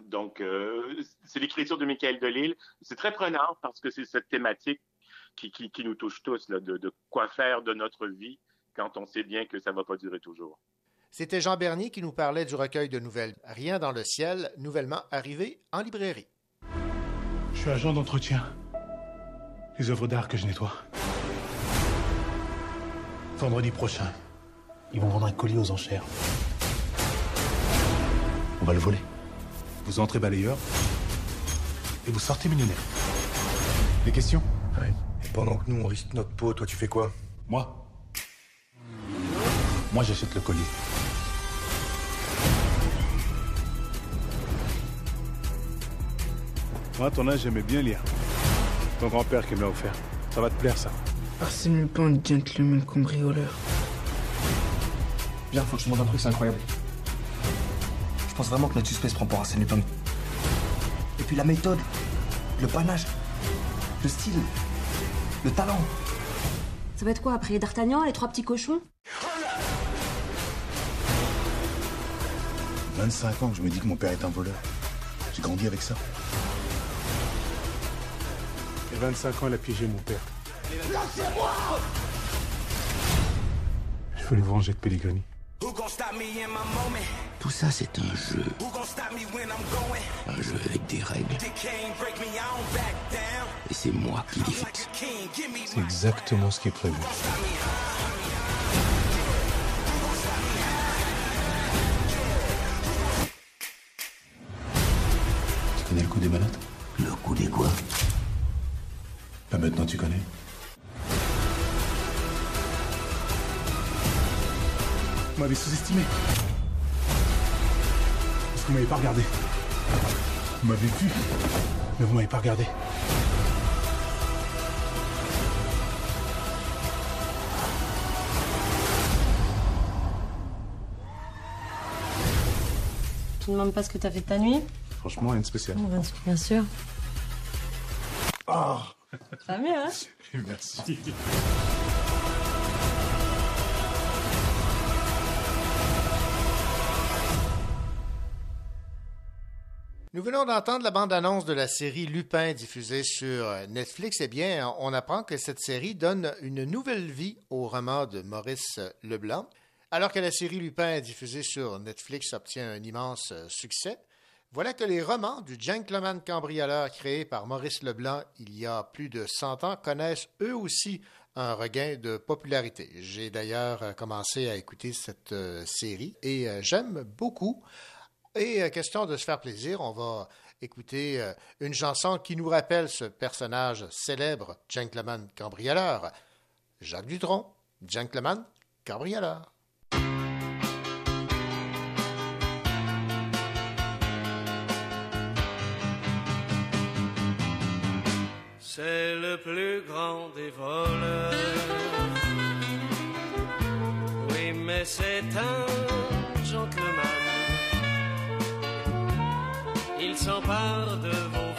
Donc, euh, c'est l'écriture de Michael Delille. C'est très prenant parce que c'est cette thématique qui, qui, qui nous touche tous, là, de, de quoi faire de notre vie quand on sait bien que ça ne va pas durer toujours. C'était Jean Bernier qui nous parlait du recueil de nouvelles Rien dans le ciel, nouvellement arrivé en librairie. Je suis agent d'entretien. Les œuvres d'art que je nettoie. Vendredi prochain, Ils vont vendre un colis aux enchères. On va le voler. vous entrez balayeur et vous sortez millionnaire. Des questions? Ouais. Et pendant que nous, on risque notre peau, toi, tu fais quoi? Moi? Moi, j'achète le colis. Moi, à ton âge, j'aimais bien lire. Ton grand-père qui me l'a offert. Ça va te plaire, ça. Arsène Lupin, gentleman cambrioleur. Viens, faut que je te montre un truc, c'est incroyable. Je pense vraiment que notre suspect se prend pour Arsène Lupin. Et puis la méthode, le panache, le style, le talent. Ça va être quoi après D'Artagnan, les trois petits cochons? 25 ans que je me dis que mon père est un voleur. J'ai grandi avec ça. Et 25 ans, elle a piégé mon père. Je veux le venger de Pellegrini. Tout ça, c'est un jeu. Un jeu avec des règles. Et c'est moi qui les fixe. C'est exactement ce qui est prévu. Tu connais le coup des menottes? Le coup des quoi? Bah maintenant tu connais? Vous m'avez sous-estimé. Parce que vous m'avez pas regardé. Vous m'avez vu, mais vous m'avez pas regardé. Tu ne demandes pas ce que t'as fait de ta nuit Franchement, rien de spécial. Bien sûr, Bien sûr. Oh Ça va mieux, hein Merci. Nous venons d'entendre la bande-annonce de la série Lupin diffusée sur euh, Netflix. Eh bien, on apprend que cette série donne une nouvelle vie au roman de Maurice Leblanc. Alors que la série Lupin diffusée sur Netflix obtient un immense euh, succès, voilà que les romans du gentleman cambrioleur créé par Maurice Leblanc il y a plus de 100 ans connaissent eux aussi un regain de popularité. J'ai d'ailleurs euh, commencé à écouter cette euh, série et euh, j'aime beaucoup. Et euh, question de se faire plaisir, on va écouter euh, une chanson qui nous rappelle ce personnage célèbre, gentleman cambrioleur, Jacques Dutronc, gentleman cambrioleur. C'est le plus grand des voleurs. Oui, mais c'est un s'empare de vos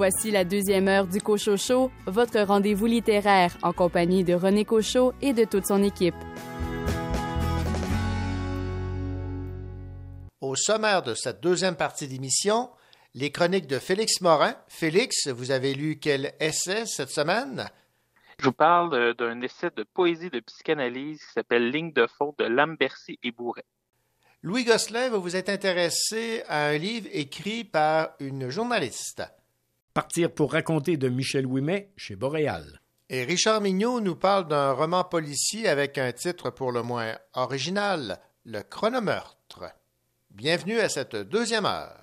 Voici la deuxième heure du Cochocho, votre rendez-vous littéraire en compagnie de René Cochot et de toute son équipe. Au sommaire de cette deuxième partie d'émission, les chroniques de Félix Morin. Félix, vous avez lu quel essai cette semaine? Je vous parle d'un essai de poésie de psychanalyse qui s'appelle Ligne de faute de Lambercy et Bourret. Louis Gosselin, vous vous êtes intéressé à un livre écrit par une journaliste. Pour raconter de Michel Ouimet chez Boréal. Et Richard Mignot nous parle d'un roman policier avec un titre pour le moins original, Le chronomeurtre. Bienvenue à cette deuxième heure.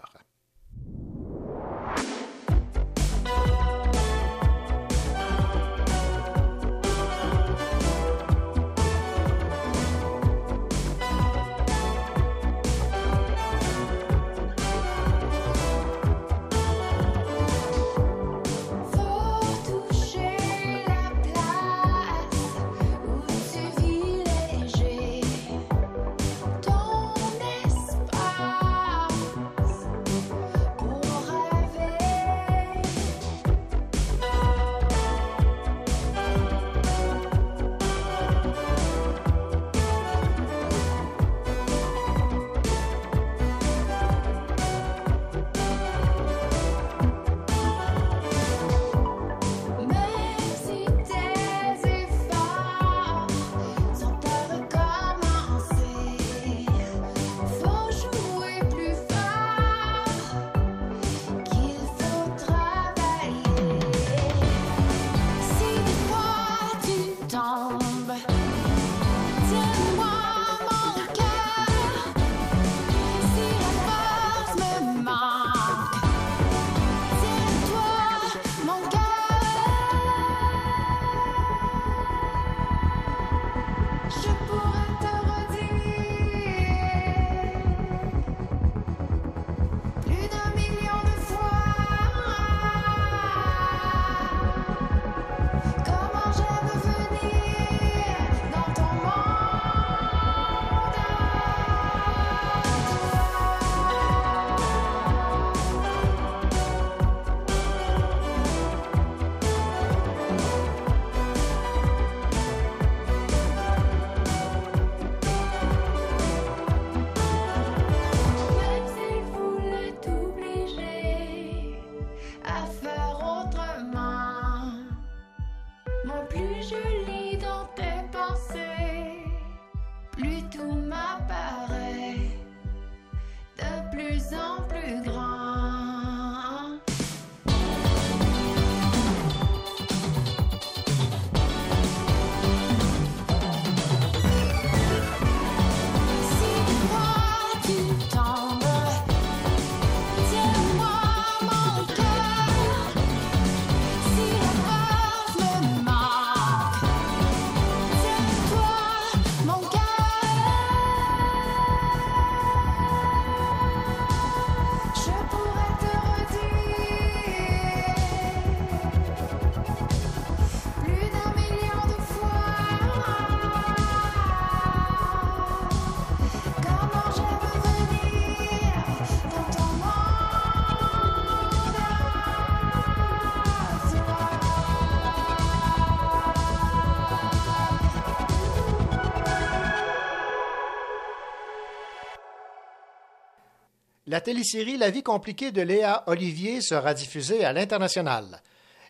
La télésérie La vie compliquée de Léa Olivier sera diffusée à l'international.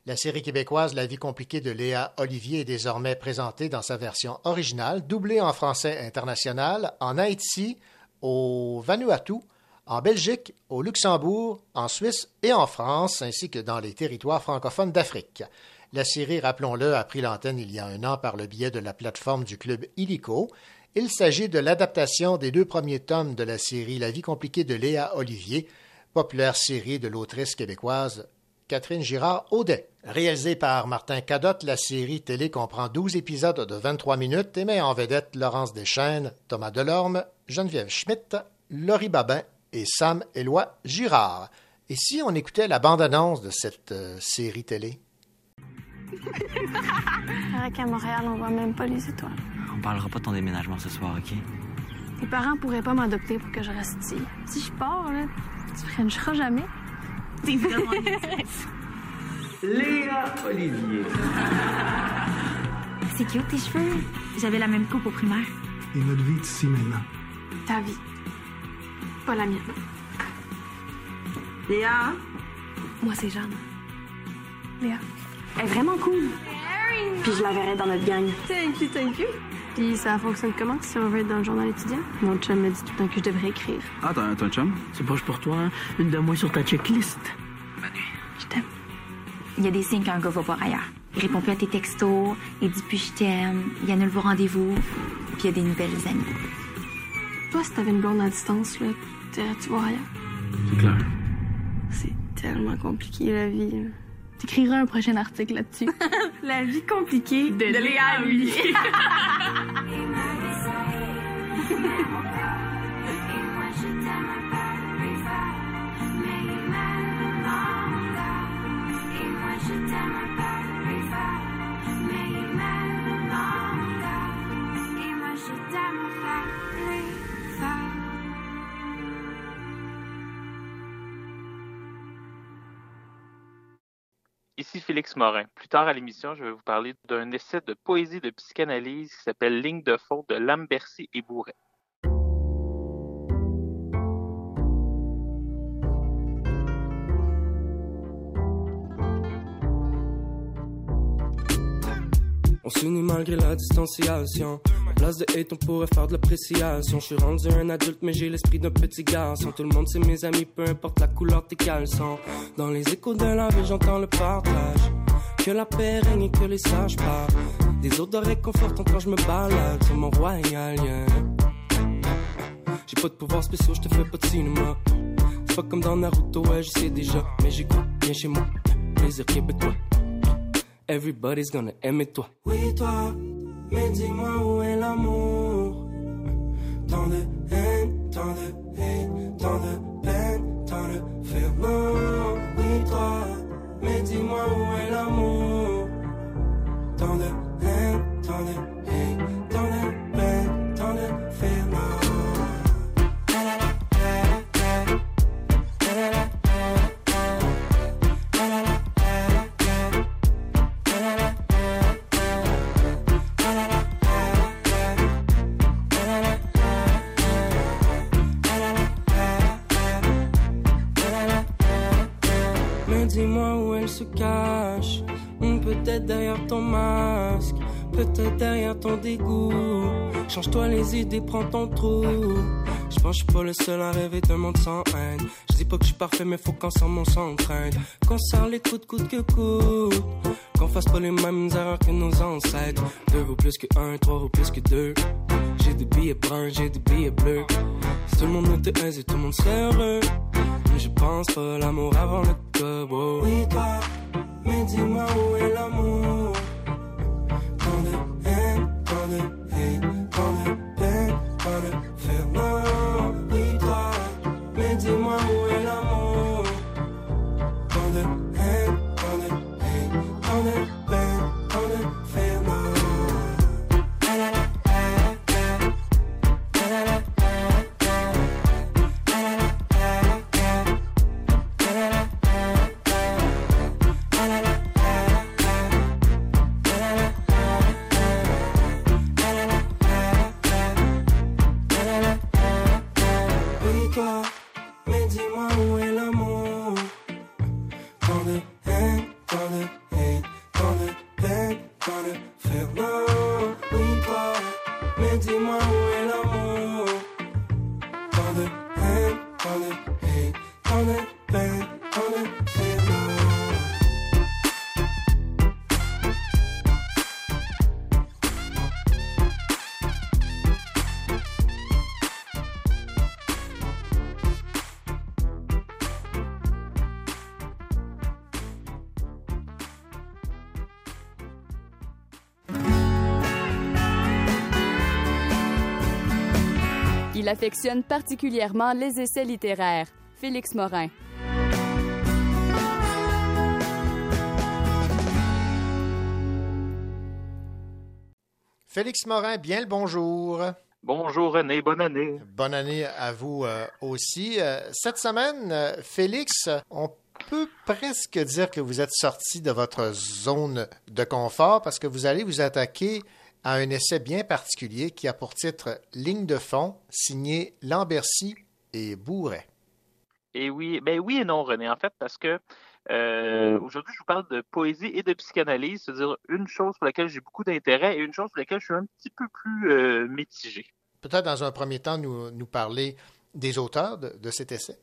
La série québécoise La vie compliquée de Léa Olivier est désormais présentée dans sa version originale, doublée en français international, en Haïti, au Vanuatu, en Belgique, au Luxembourg, en Suisse et en France, ainsi que dans les territoires francophones d'Afrique. La série, rappelons-le, a pris l'antenne il y a un an par le biais de la plateforme du club Illico il s'agit de l'adaptation des deux premiers tomes de la série La vie compliquée de Léa Olivier, populaire série de l'autrice québécoise Catherine Girard-Audet. Réalisée par Martin Cadotte, la série télé comprend 12 épisodes de 23 minutes et met en vedette Laurence Deschaines, Thomas Delorme, Geneviève Schmidt, Laurie Babin et Sam Éloi Girard. Et si on écoutait la bande-annonce de cette euh, série télé? qu'à Montréal, on voit même pas les étoiles. On parlera pas de ton déménagement ce soir, OK? Mes parents pourraient pas m'adopter pour que je reste ici. Si je pars, là, tu frencheras jamais. T'es vraiment Léa Olivier. C'est cute tes cheveux. J'avais la même coupe au primaire. Et notre vie est ici maintenant. Ta vie. Pas la mienne. Léa? Moi, c'est Jeanne. Léa. Elle est vraiment cool. Puis je la verrai dans notre gang. Thank you, thank you. Puis ça fonctionne comment si on veut être dans le journal étudiant? Mon chum me dit tout le temps que je devrais écrire. Ah, t'as un chum? C'est proche pour toi, hein? Une de moins sur ta checklist. Je t'aime. Il y a des signes qu'un gars va voir ailleurs. Il répond plus à tes textos, il dit plus je t'aime, il annule vos rendez-vous, puis il y a des nouvelles amies. Toi, si t'avais une blonde à distance, là, t'irais-tu voir ailleurs? C'est clair. C'est tellement compliqué, la vie. T'écriras un prochain article là-dessus. la vie compliquée de, Léa. Ici Félix Morin. Plus tard à l'émission, je vais vous parler d'un essai de poésie de psychanalyse qui s'appelle Ligne de fond de Lambercy et Bourret. On s'unit malgré la distanciation. En place de hate, on pourrait faire de l'appréciation. Je suis rendu un adulte, mais j'ai l'esprit d'un petit garçon. Tout le monde, c'est mes amis, peu importe la couleur de tes caleçons. Dans les échos de la ville, j'entends le partage. Que la paix règne et que les sages parlent. Des odeurs réconfortantes quand je me balade sur mon royal, yeah. J'ai pas de pouvoir spéciaux, je te fais pas de cinéma. C'est pas comme dans Naruto, ouais, je sais déjà. Mais j'écoute bien chez moi. Plaisir québécois. Everybody's gonna aimer toi. Oui, toi, mais dis-moi où est l'amour. Tant de haine, tant de les idées, prends ton trou. Je pense pas le seul à rêver d'un monde sans haine. Je dis pas que je suis parfait, mais faut qu'ensemble on s'entraîne. Qu'on serre les coudes, coûte que coûte. Qu'on fasse pas les mêmes erreurs que nos ancêtres. Deux vaut plus que un, trois vaut plus que deux. J'ai des billets bruns, j'ai des billets bleus. Si tout le monde était aisé, tout le monde serait heureux. Mais je pense pas l'amour avant le club. oh. Oui, toi, mais dis-moi où est l'amour? Tant de haine, tant de hate, peine, tant Il affectionne particulièrement les essais littéraires. Félix Morin. Félix Morin, bien le bonjour. Bonjour René, bonne année. Bonne année à vous euh, aussi. Euh, cette semaine, euh, Félix, on peut presque dire que vous êtes sorti de votre zone de confort parce que vous allez vous attaquer à un essai bien particulier qui a pour titre Ligne de fond, signé Lambercy et Bourret. Et oui, ben oui et non, René, en fait, parce que euh, aujourd'hui, je vous parle de poésie et de psychanalyse, c'est-à-dire une chose pour laquelle j'ai beaucoup d'intérêt et une chose pour laquelle je suis un petit peu plus euh, mitigé. Peut-être dans un premier temps nous, nous parler des auteurs de, de cet essai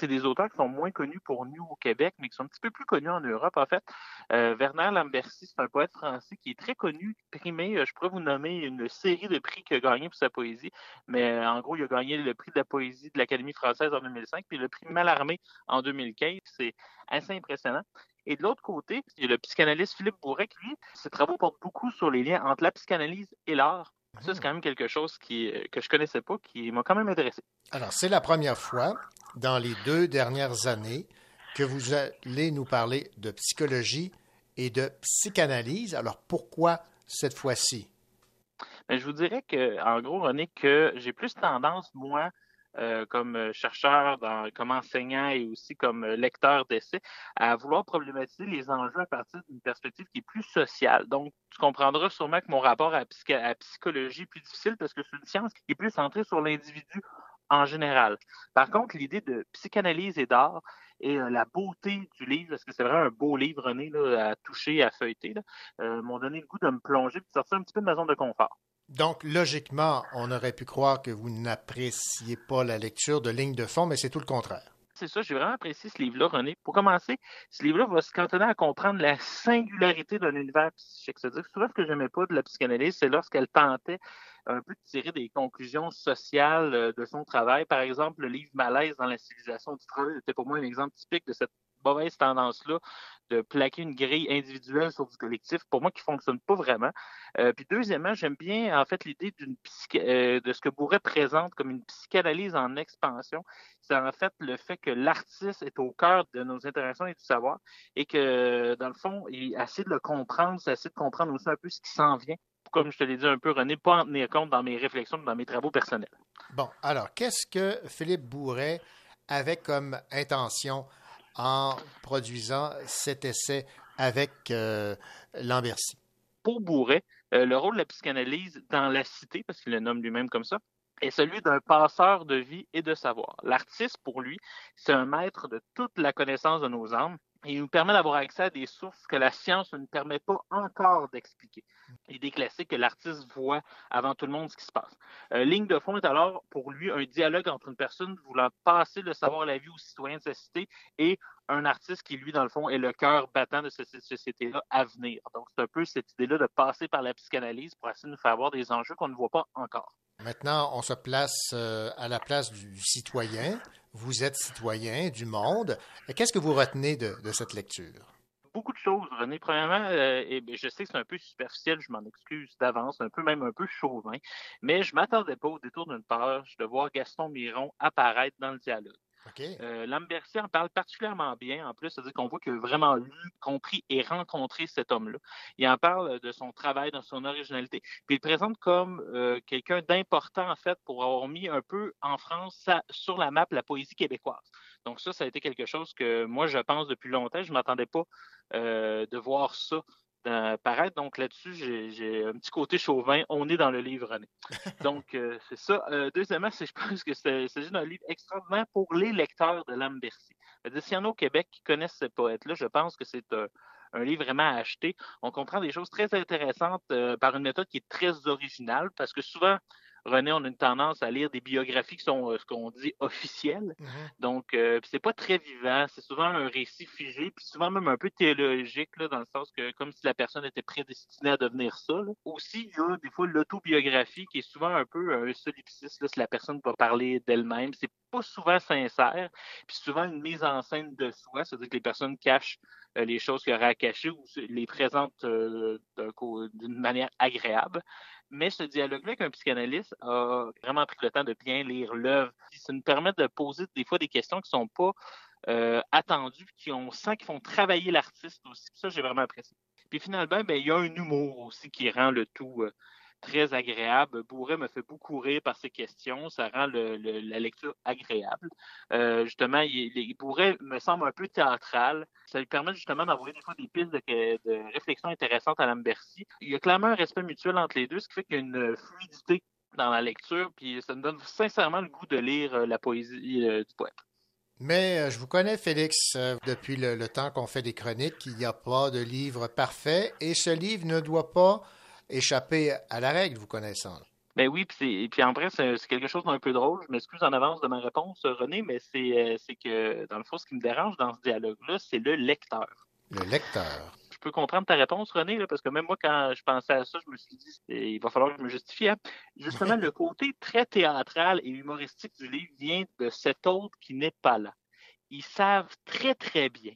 c'est des auteurs qui sont moins connus pour nous au Québec, mais qui sont un petit peu plus connus en Europe, en fait. Euh, Werner Lambercy, c'est un poète français qui est très connu, primé. Euh, je pourrais vous nommer une série de prix qu'il a gagné pour sa poésie, mais euh, en gros, il a gagné le prix de la poésie de l'Académie française en 2005, puis le prix Malarmé en 2015. C'est assez impressionnant. Et de l'autre côté, il y a le psychanalyste Philippe Bourret, qui, lui, ses travaux portent beaucoup sur les liens entre la psychanalyse et l'art. Ça, c'est quand même quelque chose qui, que je connaissais pas, qui m'a quand même intéressé. Alors, c'est la première fois dans les deux dernières années que vous allez nous parler de psychologie et de psychanalyse. Alors pourquoi cette fois-ci? Ben, je vous dirais que, en gros, René, que j'ai plus tendance, moi, euh, comme chercheur, comme enseignant et aussi comme lecteur d'essais, à vouloir problématiser les enjeux à partir d'une perspective qui est plus sociale. Donc, tu comprendras sûrement que mon rapport à, la psychologie est plus difficile parce que c'est une science qui est plus centrée sur l'individu en général. Par contre, l'idée de psychanalyse et d'art et euh, la beauté du livre, parce que c'est vraiment un beau livre, René, là, à toucher, à feuilleter, euh, m'ont donné le goût de me plonger et de sortir un petit peu de ma zone de confort. Donc, logiquement, on aurait pu croire que vous n'appréciez pas la lecture de lignes de fond, mais c'est tout le contraire. C'est ça, j'ai vraiment apprécié ce livre-là, René. Pour commencer, ce livre-là va se cantonner à comprendre la singularité d'un univers psychique. C'est-à-dire que souvent, ce que j'aimais pas de la psychanalyse, c'est lorsqu'elle tentait un peu de tirer des conclusions sociales euh, de son travail. Par exemple, le livre Malaise dans la civilisation du travail était pour moi un exemple typique de cette mauvaise tendance-là de plaquer une grille individuelle sur du collectif, pour moi, qui fonctionne pas vraiment. Euh, puis deuxièmement, j'aime bien en fait l'idée d'une euh, de ce que Bourret présente comme une psychanalyse en expansion. C'est en fait le fait que l'artiste est au cœur de nos interactions et du savoir et que dans le fond, il essaie de le comprendre, c'est essaie de comprendre aussi un peu ce qui s'en vient comme je te l'ai dit un peu, René, pas en tenir compte dans mes réflexions, dans mes travaux personnels. Bon, alors, qu'est-ce que Philippe Bourret avait comme intention en produisant cet essai avec euh? Pour Bourret, euh, le rôle de la psychanalyse dans la cité, parce qu'il le nomme lui-même comme ça, est celui d'un passeur de vie et de savoir. L'artiste, pour lui, c'est un maître de toute la connaissance de nos âmes il nous permet d'avoir accès à des sources que la science ne permet pas encore d'expliquer. L'idée classique que l'artiste voit avant tout le monde ce qui se passe. Euh, ligne de fond est alors pour lui un dialogue entre une personne voulant passer le savoir à la vie aux citoyens de sa cité et un artiste qui, lui, dans le fond, est le cœur battant de cette société-là à venir. Donc, c'est un peu cette idée-là de passer par la psychanalyse pour essayer de nous faire voir des enjeux qu'on ne voit pas encore. Maintenant, on se place euh, à la place du citoyen. Vous êtes citoyen du monde. Qu'est-ce que vous retenez de, cette lecture? Beaucoup de choses, René. Premièrement, euh, et je sais que c'est un peu superficiel, je m'en excuse d'avance, un peu même un peu chauvin, mais je m'attendais pas au détour d'une page de voir Gaston Miron apparaître dans le dialogue. Euh, Lambertier en parle particulièrement bien, en plus, c'est-à-dire qu'on voit qu'il a vraiment lu, compris et rencontré cet homme-là. Il en parle de son travail, de son originalité, puis il le présente comme euh, quelqu'un d'important, en fait, pour avoir mis un peu en France sur la map la poésie québécoise. Donc ça, ça a été quelque chose que moi, je pense depuis longtemps. Je ne m'attendais pas euh, de voir ça paraître. Donc là-dessus, j'ai un petit côté chauvin. On est dans le livre, René. Donc, euh, c'est ça. Euh, deuxièmement, je pense que c'est d'un livre extraordinaire pour les lecteurs de Lambercy. S'il y en a au Québec qui connaissent ce poète-là, je pense que c'est un, livre vraiment à acheter. On comprend des choses très intéressantes euh, par une méthode qui est très originale parce que souvent, René, on a une tendance à lire des biographies qui sont euh, ce qu'on dit officielles. Mhm. Donc, euh, c'est pas très vivant. C'est souvent un récit figé, puis souvent même un peu théologique, là, dans le sens que comme si la personne était prédestinée à devenir ça. Aussi, il y a des fois l'autobiographie qui est souvent un peu un solipsiste, là, si la personne va parler d'elle-même. C'est pas souvent sincère, puis souvent une mise en scène de soi, c'est-à-dire que les personnes cachent euh, les choses qu'il y aurait à cacher ou les présentent d'une manière agréable. Mais ce dialogue-là avec un psychanalyste a vraiment pris le temps de bien lire l'œuvre. Ça nous permet de poser des fois des questions qui ne sont pas euh, attendues, qui on sent qu'ils font travailler l'artiste aussi. Ça, j'ai vraiment apprécié. Puis finalement, ben, il y a un humour aussi qui rend le tout euh, très agréable. Bourret me fait beaucoup rire par ses questions. Ça rend la lecture agréable. Euh, justement, il, Bourret me semble un peu théâtral. Ça lui permet justement d'envoyer des fois des pistes de, réflexion intéressantes à Lambercy. Il y a clairement un respect mutuel entre les deux, ce qui fait qu'il y a une fluidité dans la lecture, puis ça me donne sincèrement le goût de lire euh, la poésie euh, du poète. Mais je vous connais, Félix, depuis le, le temps qu'on fait des chroniques, il n'y a pas de livre parfait et ce livre ne doit pas échapper à la règle, vous connaissant. Ben oui, puis, puis en vrai, c'est quelque chose d'un peu drôle. Je m'excuse en avance de ma réponse, René, mais c'est que, dans le fond, ce qui me dérange dans ce dialogue-là, c'est le lecteur. Le lecteur. Je peux comprendre ta réponse, René, là, parce que même moi, quand je pensais à ça, je me suis dit, il va falloir que je me justifie. Hein. Justement, le côté très théâtral et humoristique du livre vient de cet autre qui n'est pas là. Ils savent très, très bien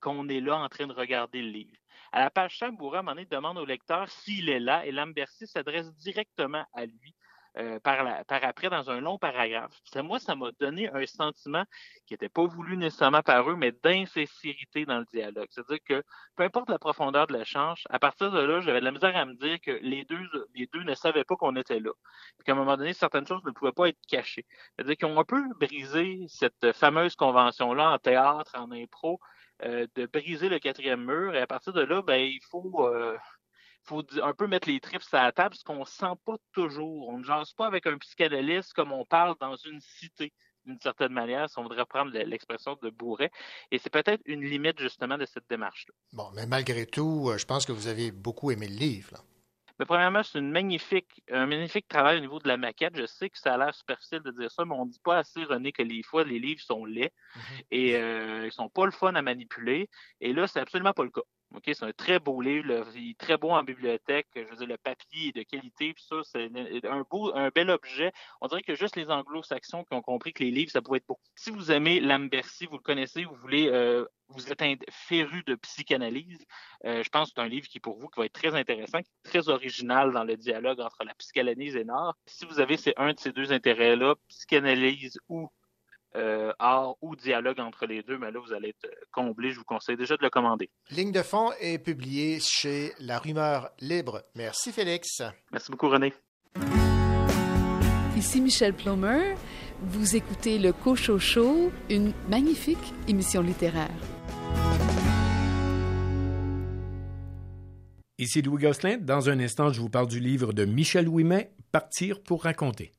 qu'on est là en train de regarder le livre. À la page 5, Bourra, à demande au lecteur s'il est là et Lambercy s'adresse directement à lui euh, par, la, par après dans un long paragraphe. Ça, moi, ça m'a donné un sentiment qui n'était pas voulu nécessairement par eux, mais d'insincérité dans le dialogue. C'est-à-dire que peu importe la profondeur de l'échange, à partir de là, j'avais de la misère à me dire que les deux, les deux ne savaient pas qu'on était là. Puis qu'à un moment donné, certaines choses ne pouvaient pas être cachées. C'est-à-dire qu'ils ont un peu brisé cette fameuse convention-là en théâtre, en impro, euh, de briser le quatrième mur. Et à partir de là, ben, il faut... Euh, faut un peu mettre les trips à la table, ce qu'on ne sent pas toujours. On ne jase pas avec un psychanalyste comme on parle dans une cité, d'une certaine manière, si on voudrait prendre l'expression de Bourret. Et c'est peut-être une limite, justement, de cette démarche-là. Bon, mais malgré tout, je pense que vous avez beaucoup aimé le livre. Mais premièrement, c'est une magnifique, un magnifique travail au niveau de la maquette. Je sais que ça a l'air superficiel de dire ça, mais on ne dit pas assez, René, que les fois, les livres sont laids mm-hmm. et euh, ils sont pas le fun à manipuler. Et là, c'est absolument pas le cas. OK, c'est un très beau livre, il est très beau en bibliothèque. Je veux dire, le papier est de qualité, puis ça, c'est un beau, un bel objet. On dirait que juste les anglo-saxons qui ont compris que les livres, ça pouvait être beau. Si vous aimez Lambercy, vous le connaissez, vous voulez, euh, vous êtes un féru de psychanalyse, euh, je pense que c'est un livre qui, pour vous, qui va être très intéressant, très original dans le dialogue entre la psychanalyse et l'art. Si vous avez ces, un de ces deux intérêts-là, psychanalyse ou euh, art ou dialogue entre les deux, mais là, vous allez être comblé. Je vous conseille déjà de le commander. Ligne de fond est publiée chez La Rumeur Libre. Merci, Félix. Merci beaucoup, René. Ici Michel Plomer. Vous écoutez le Cocho Show, une magnifique émission littéraire. Ici Louis Gosselin. Dans un instant, je vous parle du livre de Michel Ouimet, Partir pour raconter.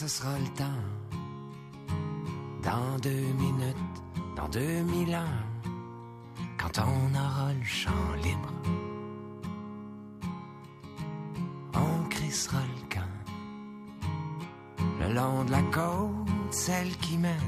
Ce sera le temps. Dans deux minutes, dans deux mille ans, quand on aura le champ libre, on crissera le camp. Le long de la côte, celle qui mène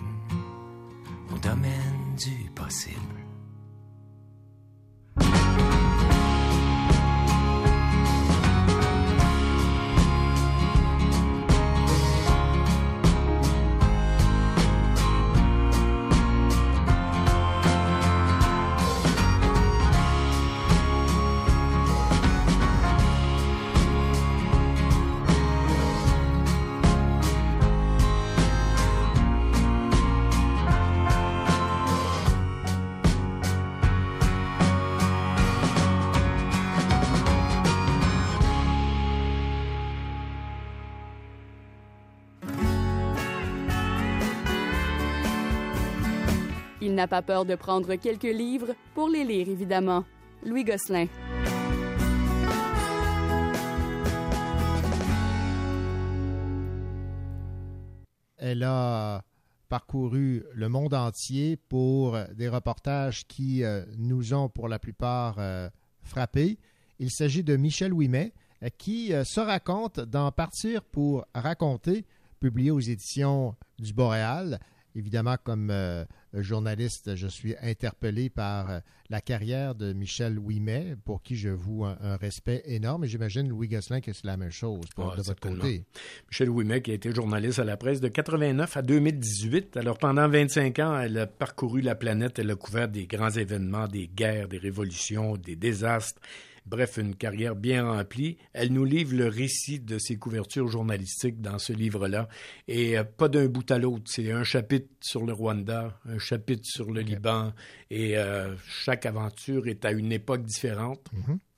Il n'a pas peur de prendre quelques livres pour les lire, évidemment. Louis Gosselin. Elle a parcouru le monde entier pour des reportages qui euh, nous ont pour la plupart euh, frappés. Il s'agit de Michel Ouimet euh, qui se raconte dans Partir pour raconter, publié aux éditions du Boréal. Évidemment, comme euh, journaliste, je suis interpellé par euh, la carrière de Michel Ouimet, pour qui je voue un, un respect énorme. Et j'imagine, Louis Gosselin, que c'est la même chose pour, Ah, de votre côté. Michel Ouimet, qui a été journaliste à la presse de 89 à 2018. Alors, pendant 25 ans, elle a parcouru la planète. Elle a couvert des grands événements, des guerres, des révolutions, des désastres. Bref, une carrière bien remplie. Elle nous livre le récit de ses couvertures journalistiques dans ce livre-là. Et euh, pas d'un bout à l'autre. C'est un chapitre sur le Rwanda, un chapitre sur le Liban. Et euh, chaque aventure est à une époque différente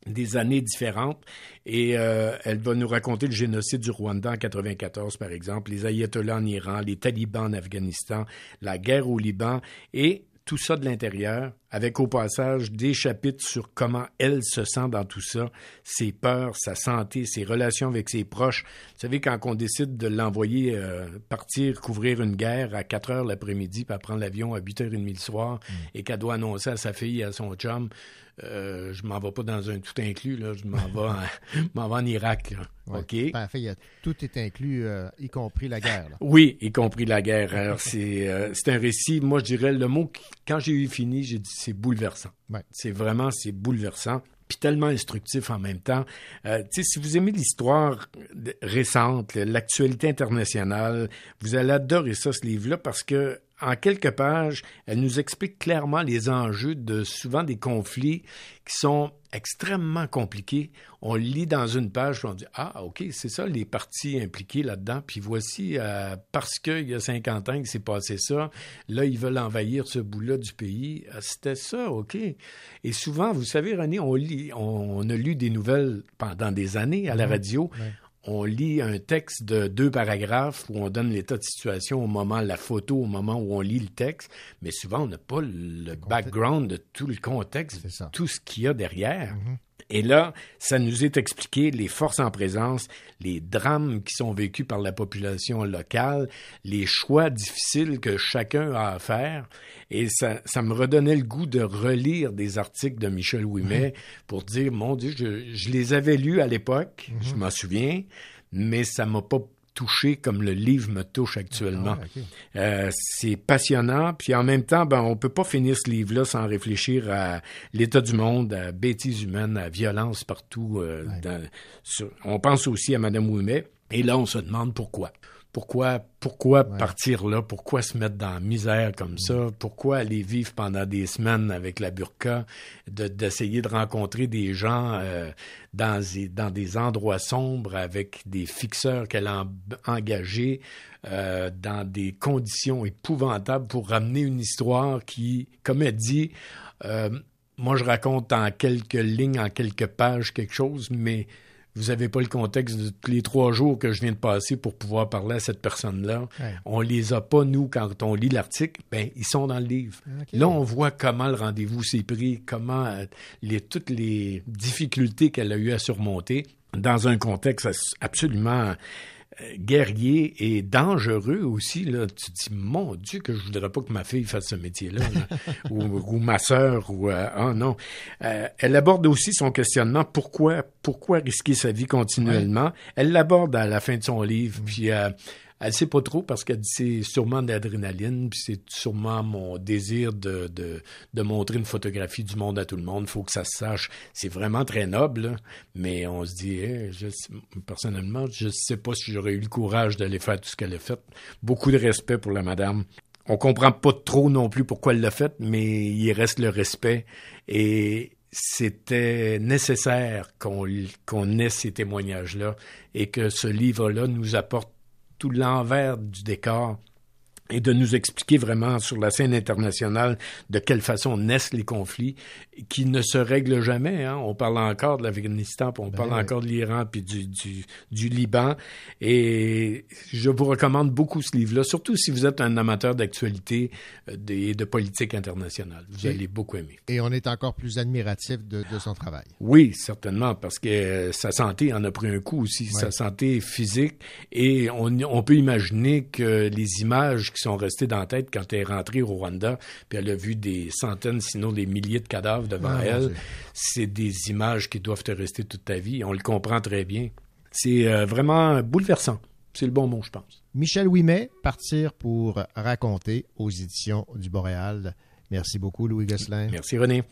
des années différentes. Et euh, elle va nous raconter le génocide du Rwanda en 94, par exemple, les ayatollahs en Iran, les talibans en Afghanistan, la guerre au Liban, et tout ça de l'intérieur, avec au passage des chapitres sur comment elle se sent dans tout ça, ses peurs, sa santé, ses relations avec ses proches. Vous savez, quand on décide de l'envoyer euh, partir couvrir une guerre à 4 heures l'après-midi, puis prendre l'avion à 8h30 le soir, et qu'elle doit annoncer à sa fille et à son chum, euh, je m'en vais pas dans un tout inclus, là, je m'en vais, en, vais en Irak. Là. Ouais. OK? Ben, en fait, il y a- tout est inclus, euh, y compris la guerre. là. Oui, y compris la guerre. Alors, c'est euh, c'est un récit, moi, je dirais, le mot, qui- quand j'ai eu fini, j'ai dit c'est bouleversant. C'est vraiment, c'est bouleversant. Puis tellement instructif en même temps. Euh, tu sais, si vous aimez l'histoire récente, l'actualité internationale, vous allez adorer ça, ce livre-là, parce que en quelques pages, elle nous explique clairement les enjeux de souvent des conflits qui sont extrêmement compliqués. On lit dans une page, puis on dit Ah, OK, c'est ça, les parties impliquées là-dedans. Puis voici, euh, parce qu'il y a 50 ans que s'est passé ça, là, ils veulent envahir ce bout-là du pays. Ah, C'était ça, OK. Et souvent, vous savez, René, on, lit, on, on a lu des nouvelles pendant des années à la Mhm. radio. Ouais. On lit un texte de deux paragraphes où on donne l'état de situation au moment, la photo au moment où on lit le texte, mais souvent on n'a pas le background de tout le contexte, tout ce qu'il y a derrière. Et là, ça nous est expliqué les forces en présence, les drames qui sont vécus par la population locale, les choix difficiles que chacun a à faire. Et ça, ça me redonnait le goût de relire des articles de Michel Ouimet pour dire, mon Dieu, je, je les avais lus à l'époque, je m'en souviens, mais ça m'a pas touché comme le livre me touche actuellement. Ah. Euh, c'est passionnant, puis en même temps, ben, on peut pas finir ce livre-là sans réfléchir à l'état du monde, à bêtises humaines, à violence partout. euh, dans- sur- on pense aussi à Madame Ouimet, et là, on se demande pourquoi. Pourquoi, pourquoi partir là? Pourquoi se mettre dans la misère comme ça? Pourquoi aller vivre pendant des semaines avec la burqa? De- D'essayer de, rencontrer des gens euh, dans, des, dans des endroits sombres avec des fixeurs qu'elle a en- engagés euh, dans des conditions épouvantables pour ramener une histoire qui, comme elle dit, euh, moi je raconte en quelques lignes, en quelques pages quelque chose, mais vous n'avez pas le contexte de tous les trois jours que je viens de passer pour pouvoir parler à cette personne-là. Ouais. On les a pas, nous, quand on lit l'article, ben, ils sont dans le livre. Ok. Là, on voit comment le rendez-vous s'est pris, comment euh, les, toutes les difficultés qu'elle a eu à surmonter dans un contexte absolument guerrier et dangereux aussi. Là. Tu te dis, mon Dieu, que je voudrais pas que ma fille fasse ce métier-là, là. ou, ou, ma sœur, ou euh, ah non. Euh, elle aborde aussi son questionnement pourquoi pourquoi risquer sa vie continuellement? Ouais. Elle l'aborde à la fin de son livre, puis euh, elle sait pas trop parce qu'elle dit c'est sûrement de l'adrénaline, puis c'est sûrement mon désir de, de, de, montrer une photographie du monde à tout le monde. faut que ça se sache. C'est vraiment très noble, mais on se dit, hey, je, personnellement, je sais pas si j'aurais eu le courage d'aller faire tout ce qu'elle a fait. Beaucoup de respect pour la madame. On comprend pas trop non plus pourquoi elle l'a fait, mais il reste le respect. Et c'était nécessaire qu'on qu'on ait ces témoignages-là et que ce livre-là nous apporte tout l'envers du décor et de nous expliquer vraiment sur la scène internationale de quelle façon naissent les conflits qui ne se règlent jamais. Hein. On parle encore de l'Afghanistan, puis on ben parle oui. encore de l'Iran, puis du, du, du, Liban. Et je vous recommande beaucoup ce livre-là, surtout si vous êtes un amateur d'actualité et de politique internationale. Vous et, allez beaucoup aimer. Et on est encore plus admiratif de, de son travail. Oui, certainement, parce que sa santé en a pris un coup aussi, ouais. sa santé physique. Et on, on peut imaginer que les images qui sont restées dans la tête quand elle est rentrée au Rwanda, puis elle a vu des centaines, sinon des milliers de cadavres devant ah, elle. C'est des images qui doivent te rester toute ta vie. On le comprend très bien. C'est euh, vraiment bouleversant. C'est le bon mot, je pense. Michel Ouimet, Partir pour raconter aux éditions du Boréal. Merci beaucoup, Louis Gosselin. Merci, René.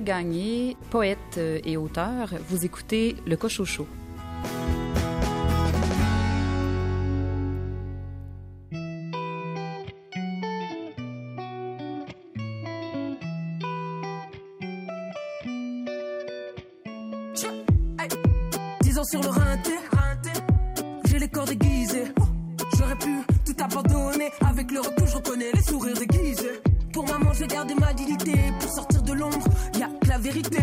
Gagné, poète et auteur. Vous écoutez Le Cochocho. Sur le rinté, j'ai les corps déguisés. J'aurais pu tout abandonner. Avec le recul, je reconnais les sourires déguisés. Pour maman, j'ai gardé ma dignité. Pour sortir de l'ombre, la vérité.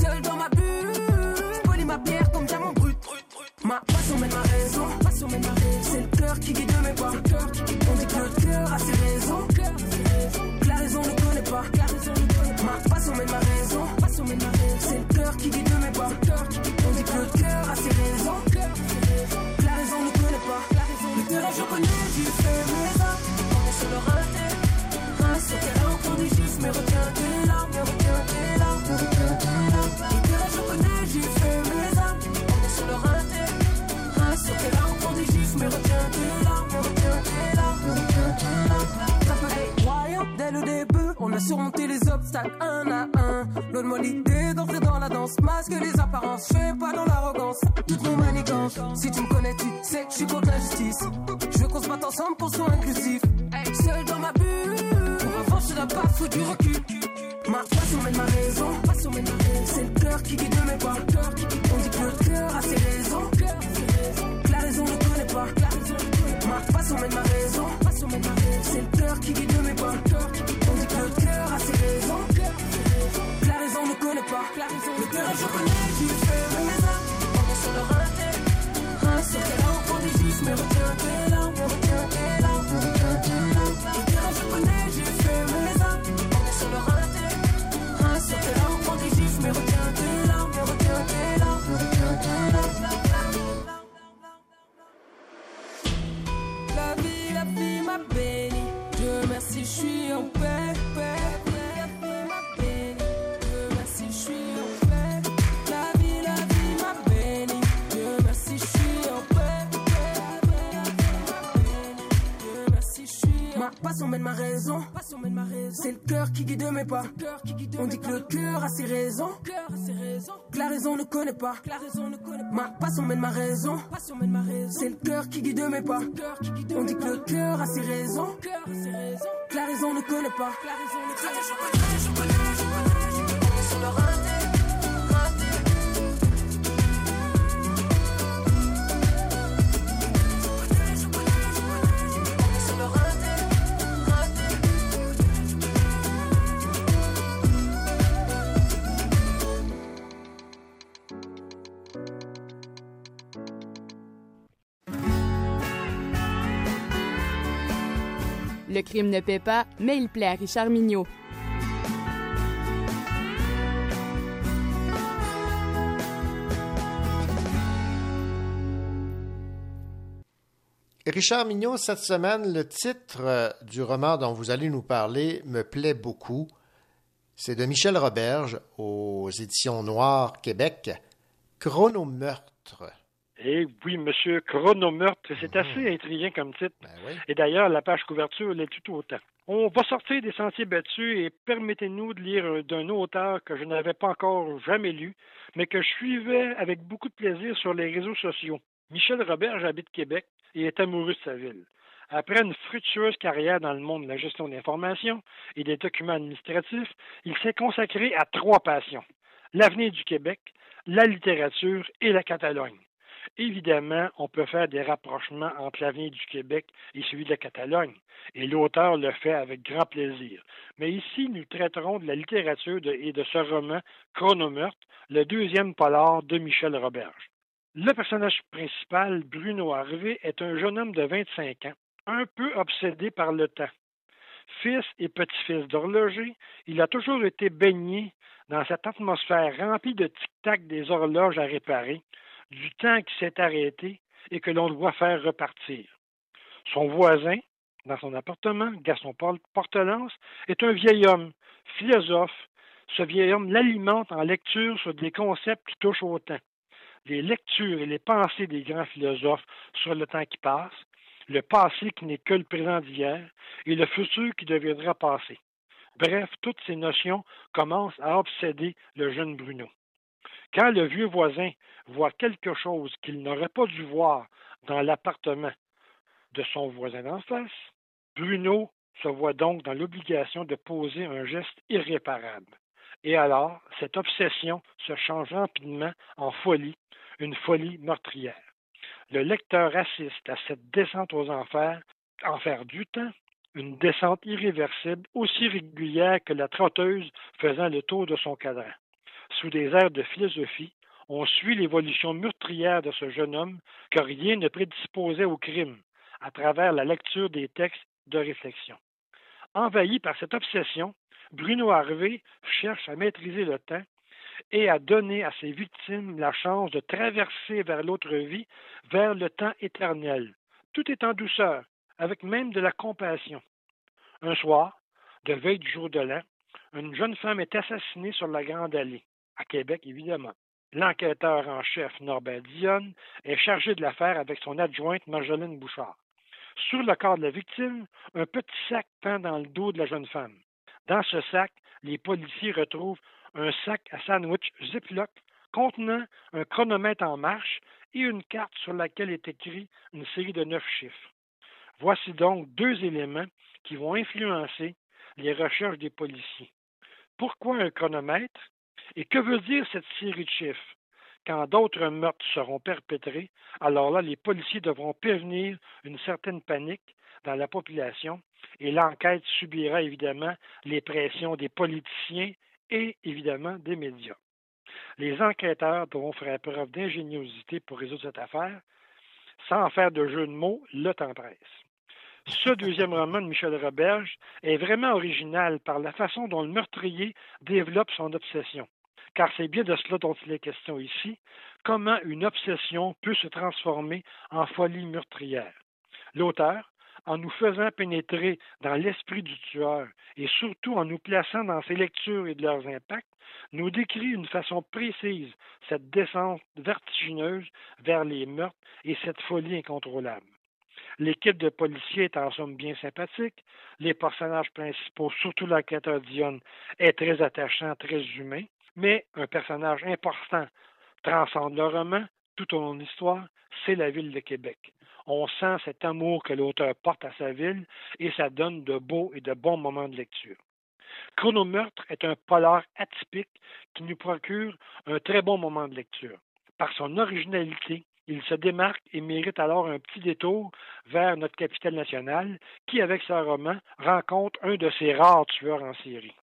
Seul dans ma bulle, je ma pierre comme diamant brut. Ma passion mène ma raison. C'est le cœur qui guide mes pas. On dit que le cœur a ses raisons. Que la raison ne connaît pas. Ma passion mène ma On a surmonté les obstacles un à un. Loin de moi l'idée d'entrer dans la danse. Masque les apparences, je pas dans l'arrogance. Toutes nos manigances. Si tu me connais, tu sais que je suis contre l'injustice. Je veux qu'on se batte ensemble pour soit inclusif. Seul dans ma bulle. faut du recul. Ma passion mène ma raison, c'est le cœur qui guide mes pas. On dit que le cœur a ses raisons, que la raison ne connaît pas. Ma passion mène ma raison, c'est le cœur qui guide mes pas. Raison ne connaît pas. Le cœur je connais, tu fais mes actes, on est sur le raté. Sur tes larmes, prends des gifs, mais retiens tes larmes, retiens tes larmes, retiens tes larmes. Le cœur je connais, j'ai fait mes actes, on est sur le raté. Sur tes larmes, prends des gifs, mais retiens tes larmes, retiens tes larmes, retiens tes larmes. La vie, la vie m'a béni. Dieu merci, je suis en paix. Passion mène ma raison. C'est le cœur qui guide mes pas. On dit que le cœur a ses raisons. Que la raison ne connaît pas. Ma passion mène ma raison. C'est le cœur qui guide mes pas. On dit que le cœur a ses raisons. Que la raison ne connaît pas. Le crime ne paie pas, mais il plaît à Richard Mignot. Richard Mignon, cette semaine, le titre euh, du roman dont vous allez nous parler me plaît beaucoup. C'est de Michel Roberge aux éditions Noires Québec. Chronomeurtre. Eh oui, monsieur, chronomeurtre, c'est assez intriguant comme titre. Et d'ailleurs, la page couverture l'est tout autant. On va sortir des sentiers battus et permettez-nous de lire un- d'un auteur que je n'avais pas encore jamais lu, mais que je suivais avec beaucoup de plaisir sur les réseaux sociaux. Michel Roberge habite Québec et est amoureux de sa ville. Après une fructueuse carrière dans le monde de la gestion d'information et des documents administratifs, il s'est consacré à trois passions l'avenir du Québec, la littérature et la Catalogne. Évidemment, on peut faire des rapprochements entre l'avenir du Québec et celui de la Catalogne, et l'auteur le fait avec grand plaisir. Mais ici, nous traiterons de la littérature et de ce roman Chronomeurtre, le deuxième polar de Michel Roberge. Le personnage principal, Bruno Harvey, est un jeune homme de 25 ans, un peu obsédé par le temps. Fils et petit-fils d'horloger, il a toujours été baigné dans cette atmosphère remplie de tic-tac des horloges à réparer, du temps qui s'est arrêté et que l'on doit faire repartir. Son voisin, dans son appartement, Gaston Port- Portelance, est un vieil homme, philosophe. Ce vieil homme l'alimente en lecture sur des concepts qui touchent au temps. Les lectures et les pensées des grands philosophes sur le temps qui passe, le passé qui n'est que le présent d'hier et le futur qui deviendra passé. Bref, toutes ces notions commencent à obséder le jeune Bruno. Quand le vieux voisin voit quelque chose qu'il n'aurait pas dû voir dans l'appartement de son voisin d'en face, Bruno se voit donc dans l'obligation de poser un geste irréparable. Et alors, cette obsession se change rapidement en folie, une folie meurtrière. Le lecteur assiste à cette descente aux enfers, enfer du temps, une descente irréversible, aussi régulière que la trotteuse faisant le tour de son cadran. Sous des airs de philosophie, on suit l'évolution meurtrière de ce jeune homme que rien ne prédisposait au crime, à travers la lecture des textes de réflexion. Envahi par cette obsession, Bruno Harvey cherche à maîtriser le temps et à donner à ses victimes la chance de traverser vers l'autre vie, vers le temps éternel. Tout est en douceur, avec même de la compassion. Un soir, de veille du jour de l'an, une jeune femme est assassinée sur la Grande Allée, à Québec évidemment. L'enquêteur en chef Norbert Dionne est chargé de l'affaire avec son adjointe Marjolaine Bouchard. Sur le corps de la victime, un petit sac pend dans le dos de la jeune femme. Dans ce sac, les policiers retrouvent un sac à sandwich Ziploc contenant un chronomètre en marche et une carte sur laquelle est écrit une série de neuf chiffres. Voici donc deux éléments qui vont influencer les recherches des policiers. Pourquoi un chronomètre? Et que veut dire cette série de chiffres? Quand d'autres meurtres seront perpétrés, alors là, les policiers devront prévenir une certaine panique dans la population et l'enquête subira évidemment les pressions des politiciens et évidemment des médias. Les enquêteurs devront faire preuve d'ingéniosité pour résoudre cette affaire. Sans faire de jeu de mots, le temps presse. Ce deuxième roman de Michel Roberge est vraiment original par la façon dont le meurtrier développe son obsession. Car c'est bien de cela dont il est question ici, comment une obsession peut se transformer en folie meurtrière? L'auteur, en nous faisant pénétrer dans l'esprit du tueur et surtout en nous plaçant dans ses lectures et de leurs impacts, nous décrit d'une façon précise cette descente vertigineuse vers les meurtres et cette folie incontrôlable. L'équipe de policiers est en somme bien sympathique. Les personnages principaux, surtout l'enquêteur Dion, est très attachant, très humain. Mais un personnage important transcende le roman tout au long de l'histoire, c'est la ville de Québec. On sent cet amour que l'auteur porte à sa ville et ça donne de beaux et de bons moments de lecture. Chronomeurtre est un polar atypique qui nous procure un très bon moment de lecture. Par son originalité, il se démarque et mérite alors un petit détour vers notre capitale nationale qui, avec sa roman, rencontre un de ses rares tueurs en série.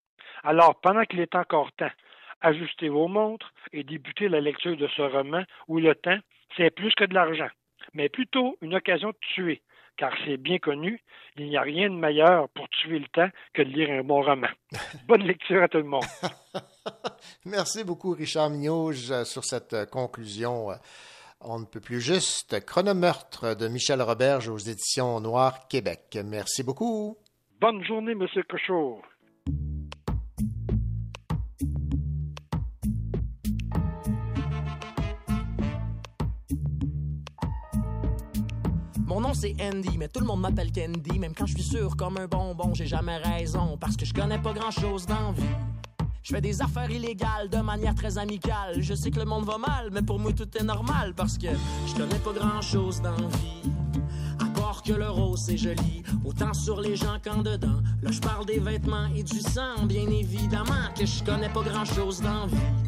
Alors, pendant qu'il est encore temps, ajustez vos montres et débutez la lecture de ce roman où le temps, c'est plus que de l'argent, mais plutôt une occasion de tuer, car c'est bien connu, il n'y a rien de meilleur pour tuer le temps que de lire un bon roman. Bonne lecture à tout le monde. Merci beaucoup, Richard Mignauge, sur cette euh, conclusion. Euh, on ne peut plus juste. Chronomeurtre de Michel Roberge aux éditions Noir Québec. Merci beaucoup. Bonne journée, Monsieur Cochot. C'est Andy, mais tout le monde m'appelle Candy. Même quand je suis sûr comme un bonbon, j'ai jamais raison. Parce que je connais pas grand chose dans vie. Je fais des affaires illégales de manière très amicale. Je sais que le monde va mal, mais pour moi tout est normal parce que je connais pas grand chose dans vie. À part que le rose c'est joli, autant sur les gens qu'en dedans. Là je parle des vêtements et du sang, bien évidemment que je connais pas grand chose dans vie.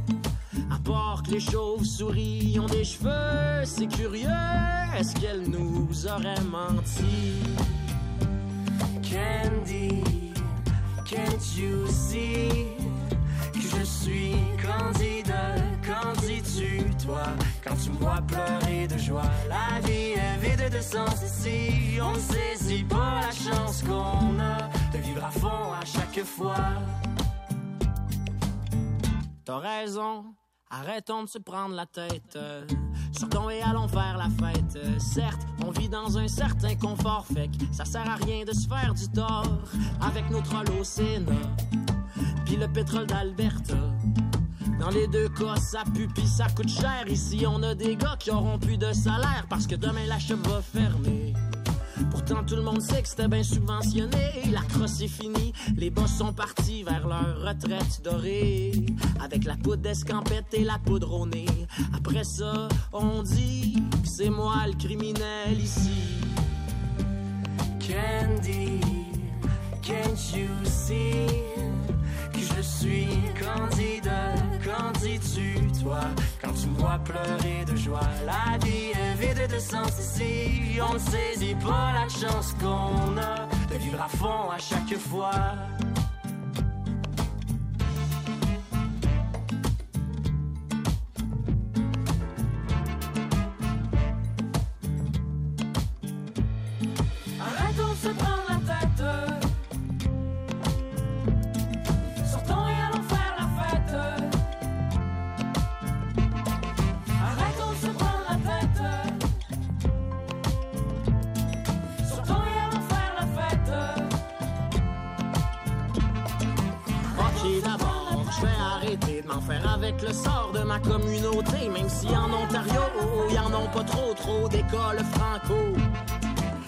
À part que les chauves-souris ont des cheveux, c'est curieux, est-ce qu'elle nous aurait menti? Candy, can't you see que je suis candide, qu'en dis-tu, toi, quand tu me vois pleurer de joie? La vie est vide de sens ici, on ne saisit pas la chance qu'on a de vivre à fond à chaque fois. T'as raison, Arrêtons de se prendre la tête. Euh, sortons et allons faire la fête. Euh, certes, on vit dans un certain confort, fait que ça sert à rien de se faire du tort avec nos trolls. Puis le pétrole d'Alberta. Dans les deux cas, ça pue pis ça coûte cher. Ici, on a des gars qui auront plus de salaire parce que demain la chef va fermer. Pourtant, tout le monde sait que c'était bien subventionné. La crosse est finie, les boss sont partis vers leur retraite dorée. Avec la poudre d'escampette et la poudre au. Après ça, on dit que c'est moi le criminel ici. Candy, can't you see? Je suis candide? Qu'en dis-tu, toi, quand tu vois pleurer de joie? La vie est vide de sens ici. On ne saisit pas la chance qu'on a de vivre à fond à chaque fois. Le sort de ma communauté. Même si en Ontario, y en ont pas trop, trop d'écoles franco.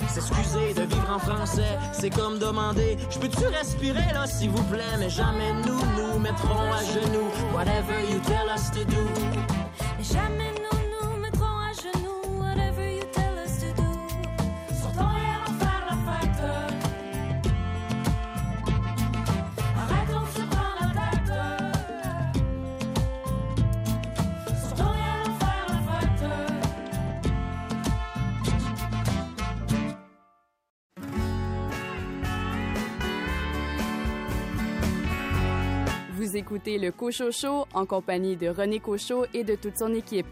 S'excuser de vivre en français, c'est comme demander Je peux-tu respirer là, s'il vous plaît? Mais jamais nous nous mettrons à genoux Whatever you tell us to do Écoutez le Cochocho en compagnie de René Cochot et de toute son équipe.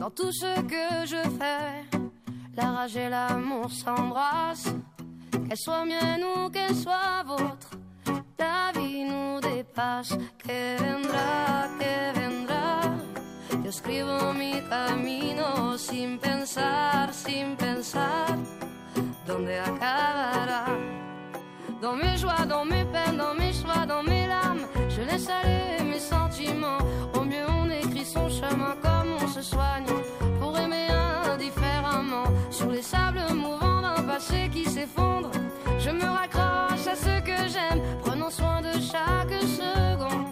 Dans tout ce que je fais, la rage et l'amour s'embrassent. Qu'elle soit mienne ou qu'elle soit vôtre, la vie nous dépasse. Que vendrá, que vendrá. Yo escribo mi camino sin pensar, sin pensar dónde acabará? Dans mes joies, dans mes peines, dans mes choix, dans mes larmes, je laisse aller mes sentiments. Au mieux, on son chemin comme on se soigne pour aimer indifféremment. Sur les sables mouvants d'un passé qui s'effondre, je me raccroche à ce que j'aime. Prenons soin de chaque seconde,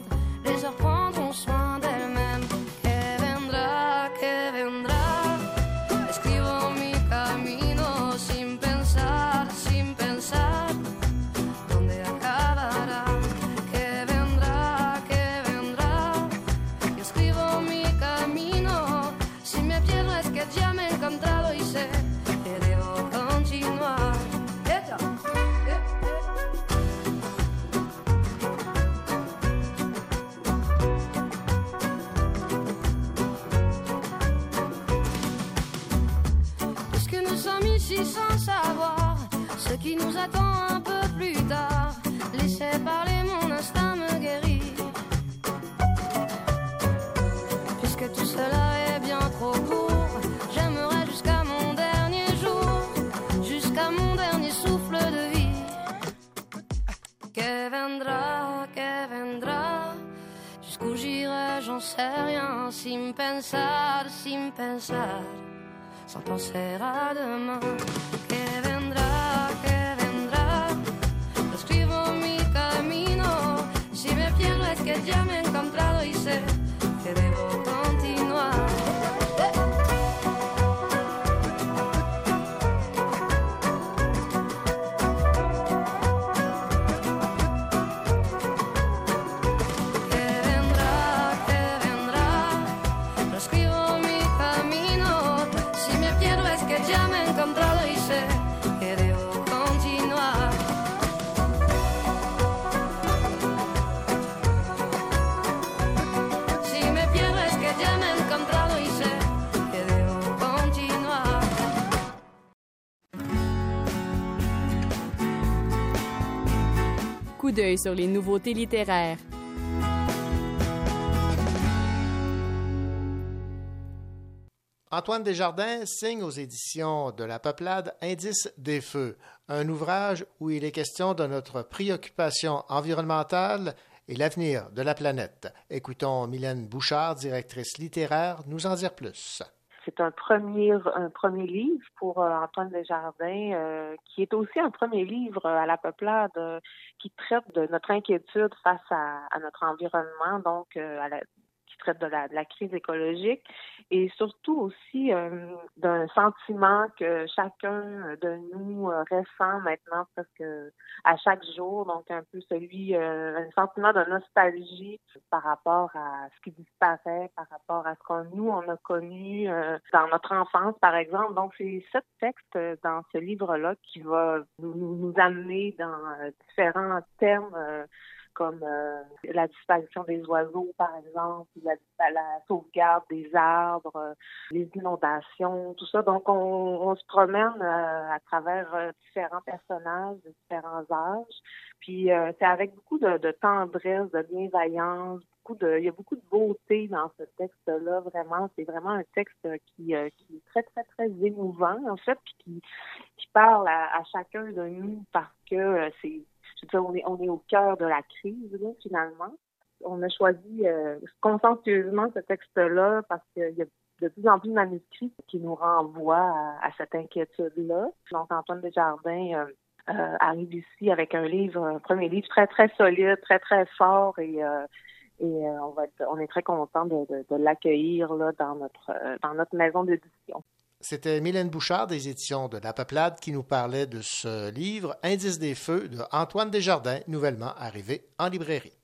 nous attend un peu plus tard, laissez parler mon instinct me guérit. Puisque tout cela est bien trop court, j'aimerais jusqu'à mon dernier jour, jusqu'à mon dernier souffle de vie. Que vendrá, que vendrá. Jusqu'où j'irai, j'en sais rien, sin pensar, sin pensar sans penser à demain. Que vendrá, que Si me pierdo es que ya me he encontrado y sé Sur les nouveautés littéraires. Antoine Desjardins signe aux éditions de La Peuplade Indice des feux, un ouvrage où il est question de notre préoccupation environnementale et l'avenir de la planète. Écoutons Mylène Bouchard, directrice littéraire, nous en dire plus. C'est un premier, un premier livre pour euh, Antoine Desjardins, euh, qui est aussi un premier livre à la peuplade euh, qui traite de notre inquiétude face à, à notre environnement, donc euh, à la, traite de la, crise écologique et surtout aussi euh, d'un sentiment que chacun de nous euh, ressent maintenant presque à chaque jour, donc un peu celui, euh, un sentiment de nostalgie par rapport à ce qui disparaît, par rapport à ce qu'on nous on a connu dans notre enfance, par exemple. Donc c'est textes euh, dans ce livre-là qui va nous, nous, amener dans différents thèmes. Comme euh, la disparition des oiseaux, par exemple, la, la sauvegarde des arbres, euh, les inondations, tout ça. Donc, on, on se promène euh, à travers euh, différents personnages de différents âges. Puis, euh, c'est avec beaucoup de, de tendresse, de bienveillance, beaucoup de, il y a beaucoup de beauté dans ce texte-là. Vraiment, c'est vraiment un texte qui, qui est très, très, très émouvant, en fait, puis qui, qui parle à, à chacun de nous parce que c'est on est, on est au cœur de la crise, là, finalement. On a choisi euh, ce texte-là parce qu'il y a de plus en plus de manuscrits qui nous renvoient à, à cette inquiétude-là. Donc, Antoine Desjardins euh, euh, arrive ici avec un livre, un premier livre très, très solide, très, très fort et euh, Et on va être, on est très content de, de, l'accueillir là dans notre dans notre maison d'édition. C'était Mylène Bouchard des éditions de La Peuplade qui nous parlait de ce livre Indice des feux de Antoine Desjardins, nouvellement arrivé en librairie.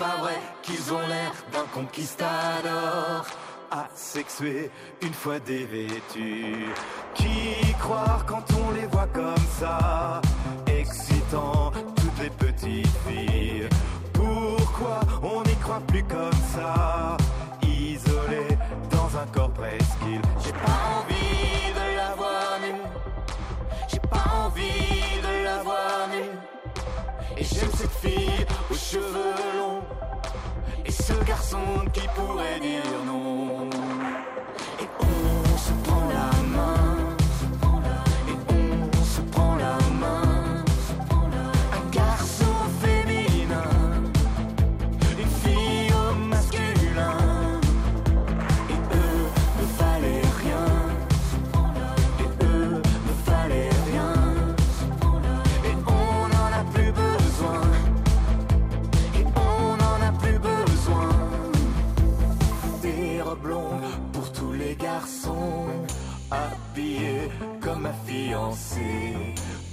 Pas vrai qu'ils ont l'air d'un conquistador asexué une fois dévêtus. Qui croire quand on les voit comme ça, excitant toutes les petites filles. Pourquoi on n'y croit plus comme ça, isolé dans un corps envie Et j'aime cette fille aux cheveux longs. Et ce garçon qui pourrait dire non.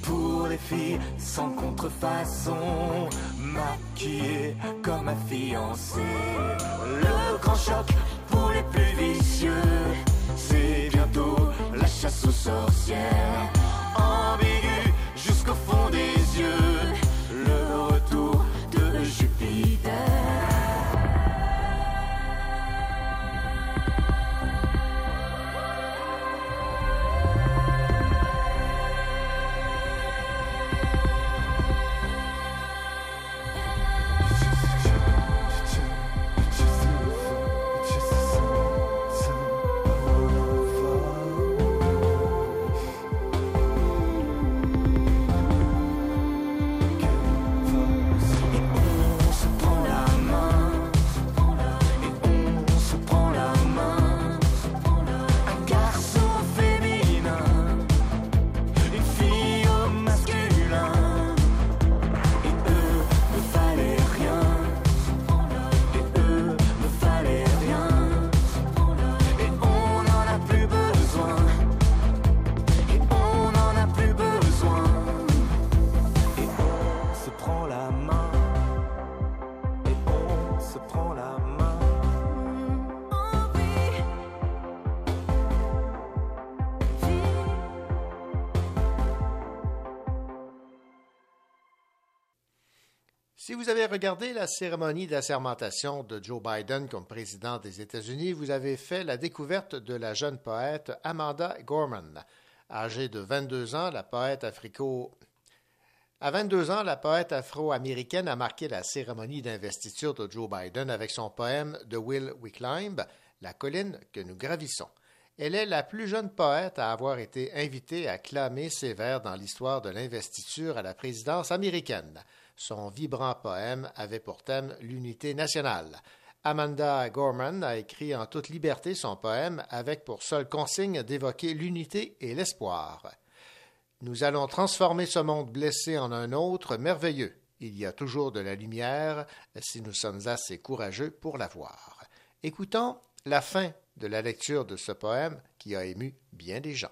Pour les filles sans contrefaçon. Maquillées comme ma fiancée. Le grand choc pour les plus vicieux. C'est bientôt la chasse aux sorcières. Ambigu jusqu'au fond des yeux. Le retour de Jupiter. Si vous avez regardé la cérémonie d'assermentation de Joe Biden comme président des États-Unis, vous avez fait la découverte de la jeune poète Amanda Gorman. Âgée de 22 ans, la poète africo... À 22 ans, la poète afro-américaine a marqué la cérémonie d'investiture de Joe Biden avec son poème de Will We Climb, La colline que nous gravissons. Elle est la plus jeune poète à avoir été invitée à clamer ses vers dans l'histoire de l'investiture à la présidence américaine. Son vibrant poème avait pour thème l'unité nationale. Amanda Gorman a écrit en toute liberté son poème avec pour seule consigne d'évoquer l'unité et l'espoir. Nous allons transformer ce monde blessé en un autre merveilleux. Il y a toujours de la lumière si nous sommes assez courageux pour la voir. Écoutons la fin de la lecture de ce poème qui a ému bien des gens.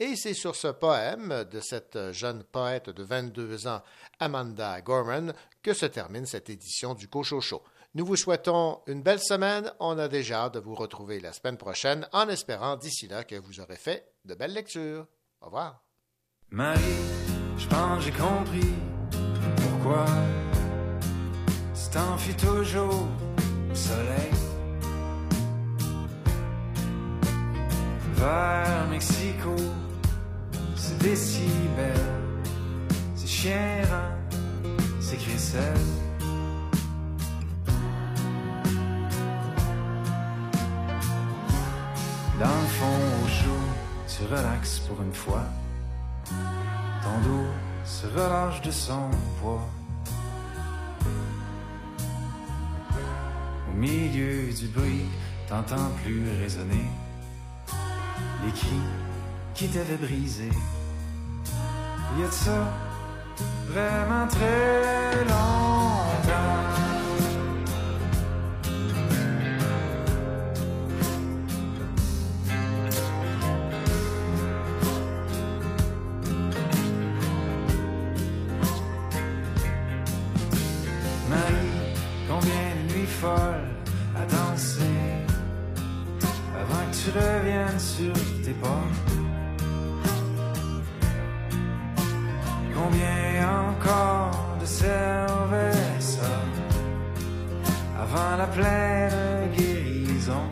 Et c'est sur ce poème de cette jeune poète de 22 ans, Amanda Gorman, que se termine cette édition du Cochocho. Nous vous souhaitons une belle semaine. On a déjà hâte de vous retrouver la semaine prochaine en espérant d'ici là que vous aurez fait de belles lectures. Au revoir. Marie, je pense j'ai compris pourquoi toujours soleil. Vers Mexico décibels, c'est chienrant, c'est crissel. Dans le fond, au chaud, tu relaxes pour une fois. Ton dos se relâche de son poids. Au milieu du bruit, t'entends plus résonner les cris qui t'avait brisé. Y a de ça vraiment très longtemps. Marie, combien de nuits folles à danser avant que tu reviennes sur tes pas? Pleine guérison?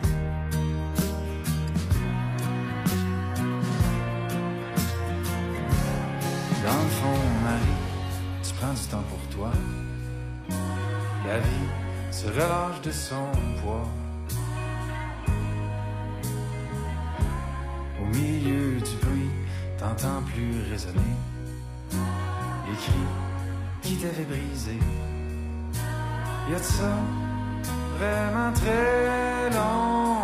Dans le fond, Marie, tu prends du temps pour toi. La vie se relâche de son poids. Au milieu du bruit, t'entends plus résonner les cris qui t'avaient brisé. Y de ça vraiment très longtemps.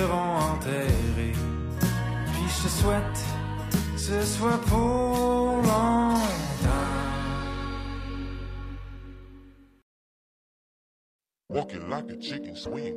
seront enterrés. Puis je souhaite que ce soit pour longtemps. Walking like a chicken swing.